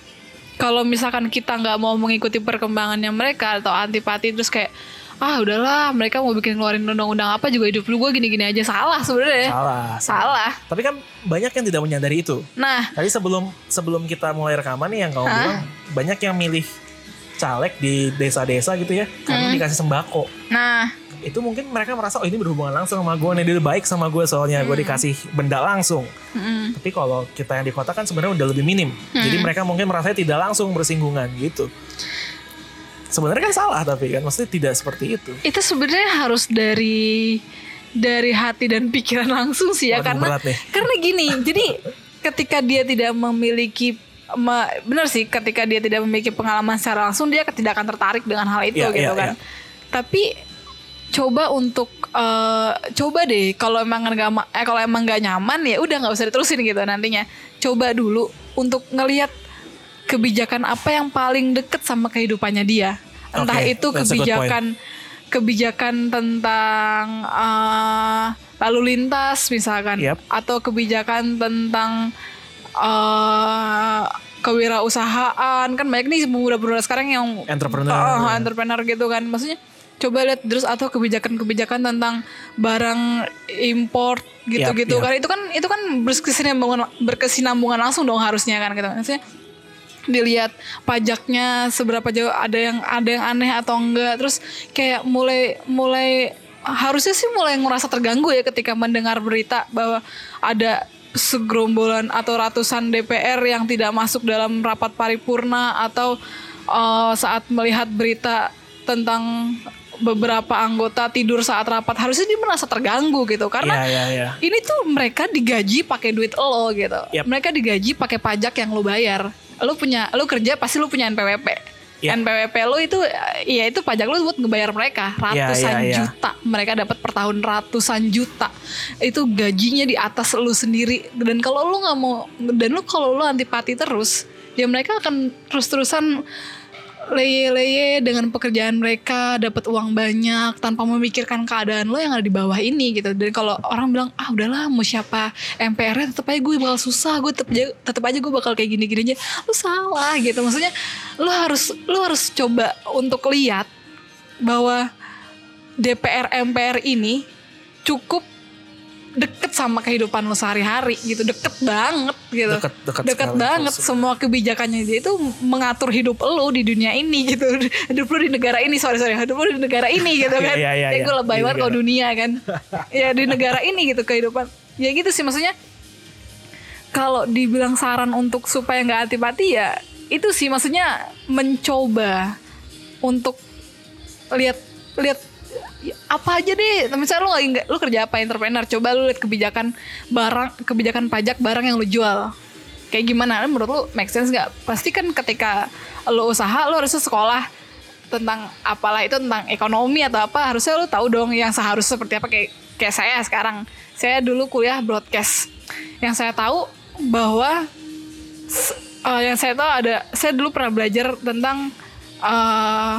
kalau misalkan kita nggak mau mengikuti perkembangannya mereka atau antipati terus kayak ah udahlah mereka mau bikin keluarin undang-undang apa juga hidup lu gue gini-gini aja salah sebenarnya Salah. salah Tapi kan banyak yang tidak menyadari itu. nah Tadi sebelum sebelum kita mulai rekaman nih yang kamu Hah? bilang banyak yang milih caleg di desa-desa gitu ya karena Hmm. dikasih sembako. nah Itu mungkin mereka merasa oh ini berhubungan langsung sama gue nih dia baik sama gue soalnya gue Hmm. dikasih benda langsung. mm, Tapi kalau kita yang di kota kan sebenarnya udah lebih minim. Hmm. Jadi mereka mungkin merasa tidak langsung bersinggungan gitu. Sebenarnya kan salah tapi kan maksudnya tidak seperti itu. itu sebenarnya harus dari dari hati dan pikiran langsung sih ya Waduh, karena berat nih. karena gini jadi ketika dia tidak memiliki benar sih ketika dia tidak memiliki pengalaman secara langsung dia tidak akan tertarik dengan hal itu Iya, gitu iya, kan iya. tapi coba untuk eh, coba deh kalau emang nggak eh kalau emang nggak nyaman ya udah nggak usah diterusin gitu nantinya coba dulu untuk ngelihat kebijakan apa yang paling deket sama kehidupannya dia entah Oke, itu kebijakan kebijakan tentang eh, lalu lintas misalkan Yep. atau kebijakan tentang eh kewirausahaan kan banyak nih pemuda-pemuda sekarang yang Entrepreneur. Oh, entrepreneur gitu kan maksudnya coba lihat terus atau kebijakan-kebijakan tentang barang import gitu-gitu Yap, yap. kan itu kan itu kan berkesinambungan berkesinambungan langsung dong harusnya kan gitu maksudnya dilihat pajaknya seberapa jauh ada yang ada yang aneh atau enggak terus kayak mulai mulai harusnya sih mulai ngerasa terganggu ya ketika mendengar berita bahwa ada segerombolan atau ratusan DPR yang tidak masuk dalam rapat paripurna atau eh, saat melihat berita tentang beberapa anggota tidur saat rapat harusnya dia merasa terganggu gitu karena Iya iya iya. ini tuh mereka digaji pakai duit lo gitu. Yap. Mereka digaji pakai pajak yang lo bayar. Lo punya, lo kerja pasti lo punya NPWP. Yap. NPWP lo itu, ya itu pajak lo buat ngebayar mereka Iya, ratusan iya, iya. juta. Mereka dapat per tahun ratusan juta. Itu gajinya di atas lo sendiri. Dan kalau lo nggak mau, dan lo kalau lo antipati terus, ya mereka akan terus-terusan leye-leye dengan pekerjaan mereka dapat uang banyak tanpa memikirkan keadaan lo yang ada di bawah ini gitu. Dan kalau orang bilang ah udahlah mau siapa MPR tetap aja gue bakal susah gue tetap aja tetap aja gue bakal kayak gini-gini aja. Lo salah gitu. Maksudnya lo harus lo harus coba untuk lihat bahwa DPR MPR ini cukup deket sama kehidupan lo sehari-hari gitu deket banget gitu. Deket- deket deket sekali. banget semua kebijakannya dia itu mengatur hidup lo di dunia ini gitu. Hidup lo di negara ini sorry sorry. Hidup lo di negara ini gitu kan. Iya, iya, ya iya. gue lebay banget kalau dunia kan. Ya di negara ini gitu kehidupan. Ya gitu sih maksudnya kalau dibilang saran untuk supaya nggak antipati ya itu sih maksudnya mencoba untuk lihat lihat ya, apa aja deh. Misalnya lu lagi lu kerja apa entrepreneur? Coba lu lihat kebijakan barang kebijakan pajak barang yang lu jual. Kayak gimana? Menurut lu make sense nggak? Pasti kan ketika lu usaha lu harusnya sekolah tentang apalah itu tentang ekonomi atau apa harusnya lu tahu dong yang seharusnya seperti apa. Kayak kayak saya sekarang. Saya dulu kuliah broadcast. Yang saya tahu bahwa eh, yang saya tahu ada saya dulu pernah belajar tentang eh,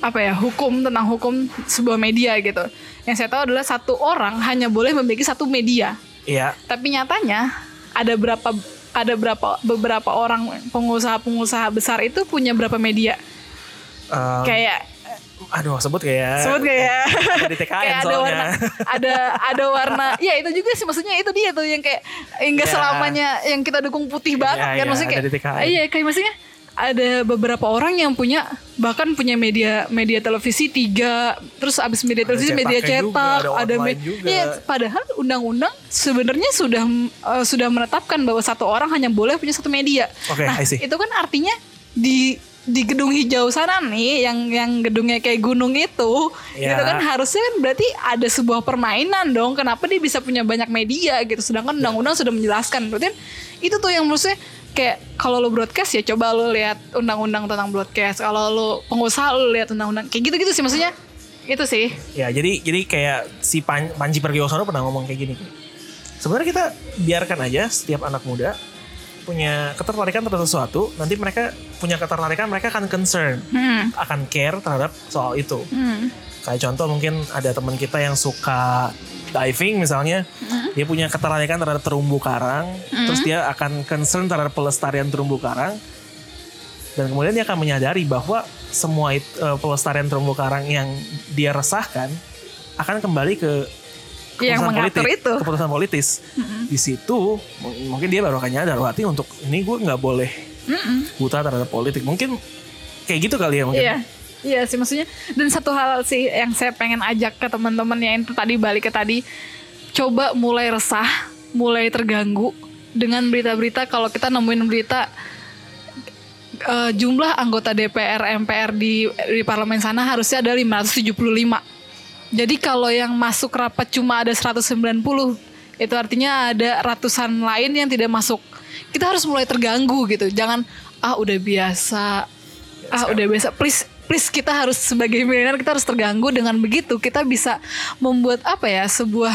apa ya hukum tentang hukum sebuah media gitu yang saya tahu adalah satu orang hanya boleh memiliki satu media Iya. tapi nyatanya ada berapa ada berapa beberapa orang pengusaha-pengusaha besar itu punya berapa media Em, kayak aduh sebut kayak sebut kayak ada di TKN kayak ada soalnya. warna ada ada warna ya itu juga sih maksudnya itu dia tuh yang kayak enggak Ya. selamanya yang kita dukung putih banget Ya, kan ya, maksudnya ada kayak iya kayak maksudnya ada beberapa orang yang punya bahkan punya media media televisi tiga terus abis media televisi media cetaknya juga, cetak ada ada, online me- juga. Iya, padahal undang-undang sebenarnya sudah eh, sudah menetapkan bahwa satu orang hanya boleh punya satu media Oke, nah itu kan artinya di di gedung hijau sana nih yang yang gedungnya kayak gunung itu Ya. gitu kan harusnya kan berarti ada sebuah permainan dong kenapa dia bisa punya banyak media gitu sedangkan undang-undang sudah menjelaskan berarti kan itu tuh yang maksudnya kayak kalau lo broadcast ya coba lo lihat undang-undang tentang broadcast kalau lo pengusaha lo lihat undang-undang kayak gitu-gitu sih maksudnya itu sih Ya jadi jadi kayak si Pan, Panji Pragiwaksono pernah ngomong kayak gini. Sebenarnya kita biarkan aja setiap anak muda punya ketertarikan terhadap sesuatu, nanti mereka punya ketertarikan mereka akan concern, hmm. akan care terhadap soal itu. Hmm. Kayak contoh mungkin ada teman kita yang suka diving misalnya, dia punya ketertarikan terhadap terumbu karang, terus dia akan concern terhadap pelestarian terumbu karang, dan kemudian dia akan menyadari bahwa semua eh, pelestarian terumbu karang yang dia resahkan akan kembali ke Yang mengatur politik, itu. keputusan politis. Di situ mungkin dia baru akan nyadar, berarti untuk ini gue nggak boleh buta terhadap politik. Mungkin kayak gitu kali ya mungkin. Iya. Iya sih maksudnya dan satu hal sih yang saya pengen ajak ke teman-teman yang itu tadi balik ke tadi coba mulai resah, mulai terganggu dengan berita-berita kalau kita nemuin berita eh, jumlah anggota DPR MPR di di parlemen sana harusnya ada 575. Jadi kalau yang masuk rapat cuma ada 190, itu artinya ada ratusan lain yang tidak masuk. Kita harus mulai terganggu gitu. Jangan ah udah biasa. Ah udah biasa. Please please kita harus sebagai milenial kita harus terganggu dengan begitu. Kita bisa membuat apa ya sebuah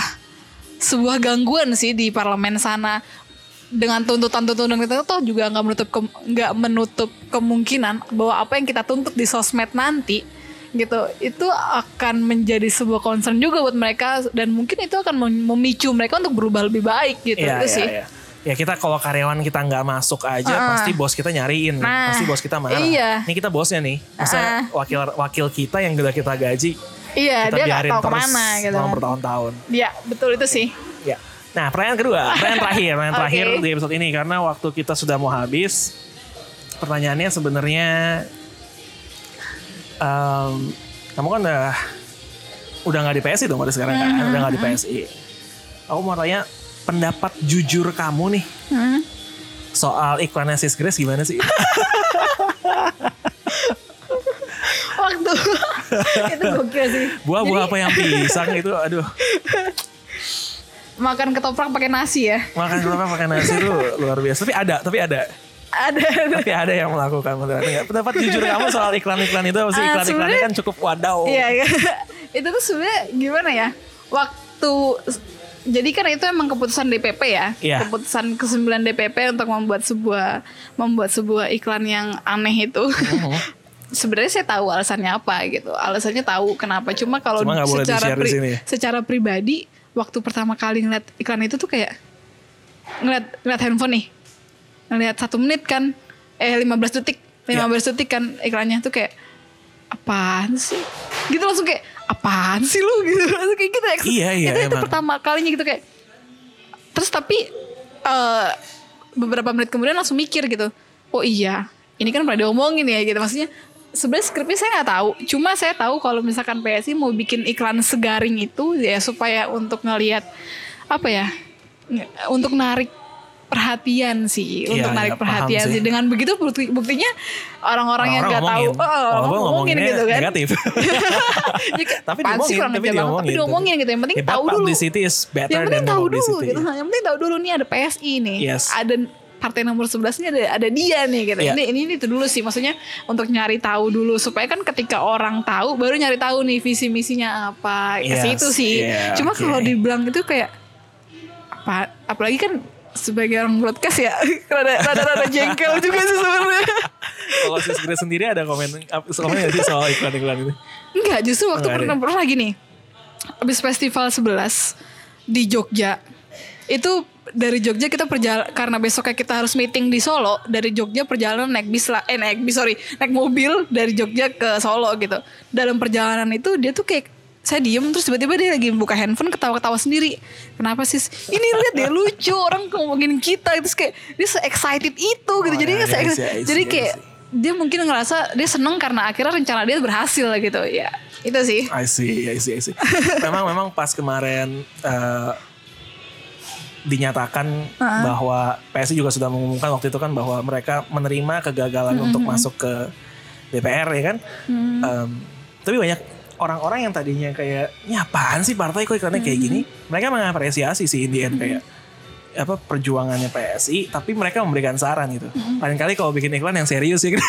sebuah gangguan sih di parlemen sana. Dengan tuntutan-tuntutan kita toh juga nggak menutup ke- nggak menutup kemungkinan bahwa apa yang kita tuntut di sosmed nanti gitu itu akan menjadi sebuah concern juga buat mereka. Dan mungkin itu akan mem- memicu mereka untuk berubah lebih baik gitu. Iya, itu iya, sih. iya. Ya kita kalau karyawan kita nggak masuk aja Ah. pasti bos kita nyariin, Nah, pasti bos kita marah. iya. Ini kita bosnya nih, masa wakil wakil kita yang udah kita gaji iya kita dia biarin tahu terus ke mana gitu selama bertahun-tahun. Iya betul itu sih Ya. Nah pertanyaan kedua, pertanyaan terakhir, pertanyaan Oke. terakhir di episode ini karena waktu kita sudah mau habis. Pertanyaannya sebenarnya, em, kamu kan udah udah nggak di PSI dong pada sekarang kan, Mm-hmm. udah nggak di PSI. Aku mau tanya pendapat jujur kamu nih Hmm. soal iklannya Sis Grace gimana sih? waktu itu gokil sih Buah-buah apa yang pisang itu, aduh. makan ketoprak pakai nasi ya Makan kenapa pakai nasi itu luar biasa. Tapi ada, tapi ada. ada Tapi ada yang melakukan? Pendapat jujur kamu soal iklan-iklan itu apa sih? Ah, Iklan-iklannya kan cukup wadaw. Iya, iya. itu tuh sebenarnya gimana ya? Waktu jadi kan itu emang keputusan DPP ya, Iya. keputusan ke-9 DPP untuk membuat sebuah membuat sebuah iklan yang aneh itu. Mhm. Sebenarnya saya tahu alasannya apa gitu. Alasannya tahu kenapa. Cuma kalau Cuma secara sini ya? secara pribadi waktu pertama kali ngeliat iklan itu tuh kayak ngeliat ngeliat handphone nih. Ngeliat satu menit kan eh 15 detik. Iya. 15 detik kan iklannya tuh kayak apaan sih? Gitu langsung kayak apaan sih lu gitu. Kayak gitu. Iya, iya, itu, itu pertama kalinya gitu kayak terus tapi eh, beberapa menit kemudian langsung mikir gitu. Oh iya, ini kan pernah diomongin ya gitu. Maksudnya sebenarnya skripnya saya nggak tahu. Cuma saya tahu kalau misalkan PSI mau bikin iklan segaring itu ya supaya untuk ngelihat apa ya? Untuk narik perhatian sih, Iya, untuk iya, narik perhatian sih. sih. Dengan begitu bukti, buktinya orang-orang yang nggak tahu, ngomongin. oh, orang ngomongin gitu kan. negatif. Ya kan, tapi diomongin, kurang tapi diomongin. Tapi diomongin gitu. Yang penting Ya, but tahu dulu. Publicity is better Yang penting tahu dulu gitu. Yang penting tahu dulu nih ada PSI nih. Yes. Ada partai nomor 11 ini ada ada dia nih gitu. Iya. Ini, ini itu dulu sih maksudnya untuk nyari tahu dulu supaya kan ketika orang tahu baru nyari tahu nih visi misinya apa. Ke Yes, situ sih. yeah, Cuma oke. kalau dibilang itu kayak apa apalagi kan sebagai orang broadcast ya rada rada, rada jengkel juga sih sebenarnya. Kalau Sis Grace sendiri ada komen komen nggak sih soal iklan-iklan itu? Enggak, justru waktu Enggak ada pernah, pernah lagi nih. Habis festival 11 di Jogja. Itu dari Jogja kita perjalanan karena besoknya kita harus meeting di Solo, dari Jogja perjalanan naik bis lah, eh naik bis sorry, naik mobil dari Jogja ke Solo gitu. Dalam perjalanan itu dia tuh kayak saya diem terus tiba-tiba dia lagi buka handphone ketawa-ketawa sendiri. Kenapa sih? Ini lihat deh lucu orang ngomongin kita terus kayak dia se excited itu gitu. Oh, jadi dia se- see, jadi I kayak dia mungkin ngerasa dia seneng karena akhirnya rencana dia berhasil gitu ya itu sih I see, I see, I see. memang memang pas kemarin eh, dinyatakan bahwa PSI juga sudah mengumumkan waktu itu kan bahwa mereka menerima kegagalan untuk masuk ke DPR ya kan. Em, tapi banyak orang-orang yang tadinya kayak ini apaan sih partai kok iklannya kayak gini. Mereka mengapresiasi sih in the end kayak apa perjuangannya PSI tapi mereka memberikan saran gitu. Paling kali kalau bikin iklan yang serius ya kan.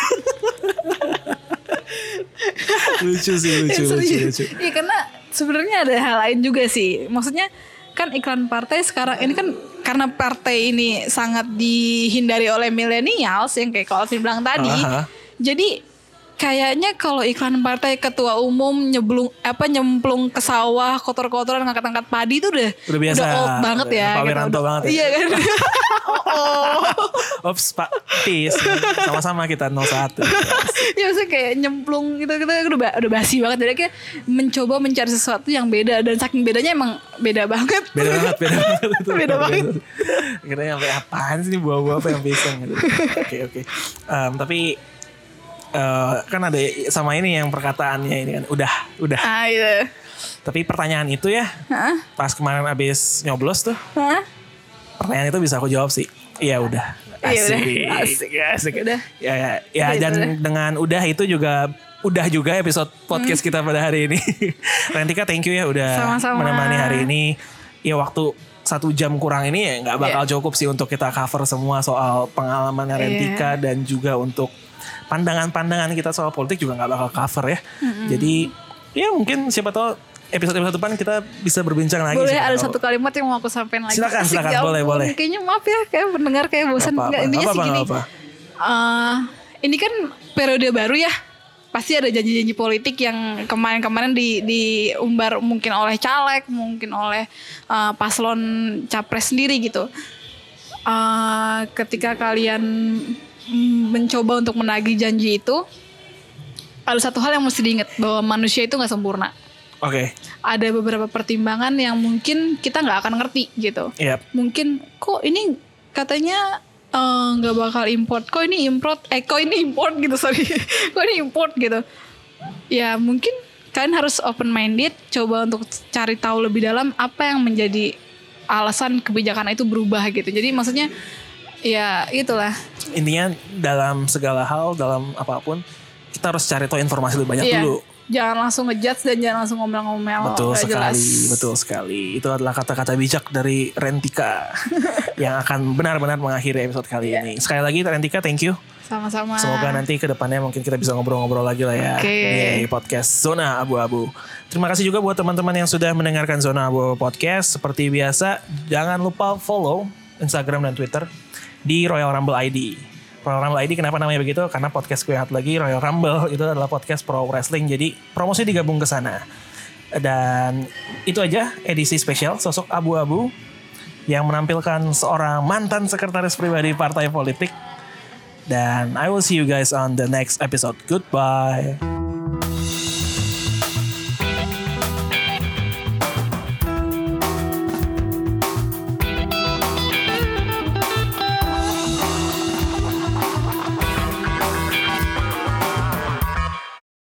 lucu sih lucu Eh, lucu lucu. Iya karena sebenarnya ada hal lain juga sih. Maksudnya kan iklan partai sekarang ini kan karena partai ini sangat dihindari oleh millennials yang kayak kalau Alvin bilang tadi. Aha. Jadi kayaknya kalau iklan partai ketua umum nyeblung apa nyemplung ke sawah kotor-kotoran ngangkat-ngangkat padi itu udah Udah biasa. old banget ya. Pak Wiranto Udah- banget ya. Iya kan. oh, oh. Ops Pak Tis. Sama-sama kita 01. ya maksudnya kayak nyemplung gitu gitu udah, ba- udah basi banget jadi kayak mencoba mencari sesuatu yang beda dan saking bedanya emang beda banget Beda banget, beda banget. itu. Beda banget. Kita sampai apaan sih buah-buah apa yang pisang gitu. Oke oke. Em, tapi eh, kan ada sama ini yang perkataannya ini kan udah udah. ah iya Tapi pertanyaan itu ya Hah? pas kemarin abis nyoblos tuh Hah? pertanyaan itu bisa aku jawab sih. Iya udah. Iya, Asik. udah. Asik. Asik. Udah. Ya, ya, ya Udah, dan udah. dengan udah itu juga udah juga episode podcast Hmm. kita pada hari ini. Rentika thank you ya udah Sama-sama. menemani hari ini. Ya waktu satu jam kurang ini ya nggak bakal Iya. cukup sih untuk kita cover semua soal pengalaman Rentika Iya. dan juga untuk pandangan-pandangan kita soal politik juga nggak bakal cover ya. Jadi ya mungkin siapa tahu episode-episode depan kita bisa berbincang lagi. boleh ada tahu. satu kalimat yang mau aku sampaikan lagi Silakan, Asik, silakan, ya boleh, boleh. kayaknya maaf ya kayak pendengar kayak bosan Apa-apa, Nggak, intinya sih apa-apa, gini apa-apa. eh, ini kan periode baru ya pasti ada janji-janji politik yang kemarin-kemarin di diumbar mungkin oleh caleg mungkin oleh eh, paslon capres sendiri gitu Eh, ketika kalian mencoba untuk menagih janji itu ada satu hal yang mesti diingat bahwa manusia itu nggak sempurna Oke, ada beberapa pertimbangan yang mungkin kita nggak akan ngerti gitu. iya. Mungkin kok ini katanya eh, nggak bakal import, kok ini import, eh kok ini import gitu sorry, kok ini import gitu. Ya mungkin kalian harus open minded, coba untuk cari tahu lebih dalam apa yang menjadi alasan kebijakan itu berubah gitu. Jadi maksudnya ya itulah. Intinya dalam segala hal dalam apa pun kita harus cari tahu informasi lebih banyak Iya. dulu Jangan langsung ngejudge dan jangan langsung ngomel-ngomel. betul nggak sekali jelas. betul sekali itu adalah kata-kata bijak dari Rentika yang akan benar-benar mengakhiri episode kali Iya. ini sekali lagi Rentika thank you Sama-sama. semoga nanti ke depannya mungkin kita bisa ngobrol-ngobrol lagi lah ya Oke. di podcast Zona Abu-Abu terima kasih juga buat teman-teman yang sudah mendengarkan Zona Abu-Abu Podcast seperti biasa jangan lupa follow Instagram dan Twitter di Royal Rumble ID Royal Rumble ID kenapa namanya begitu? Karena podcast gue satu lagi Royal Rumble itu adalah podcast pro wrestling jadi promosi digabung ke sana. Dan itu aja edisi spesial sosok abu-abu yang menampilkan seorang mantan sekretaris pribadi partai politik. Dan I will see you guys on the next episode. Goodbye.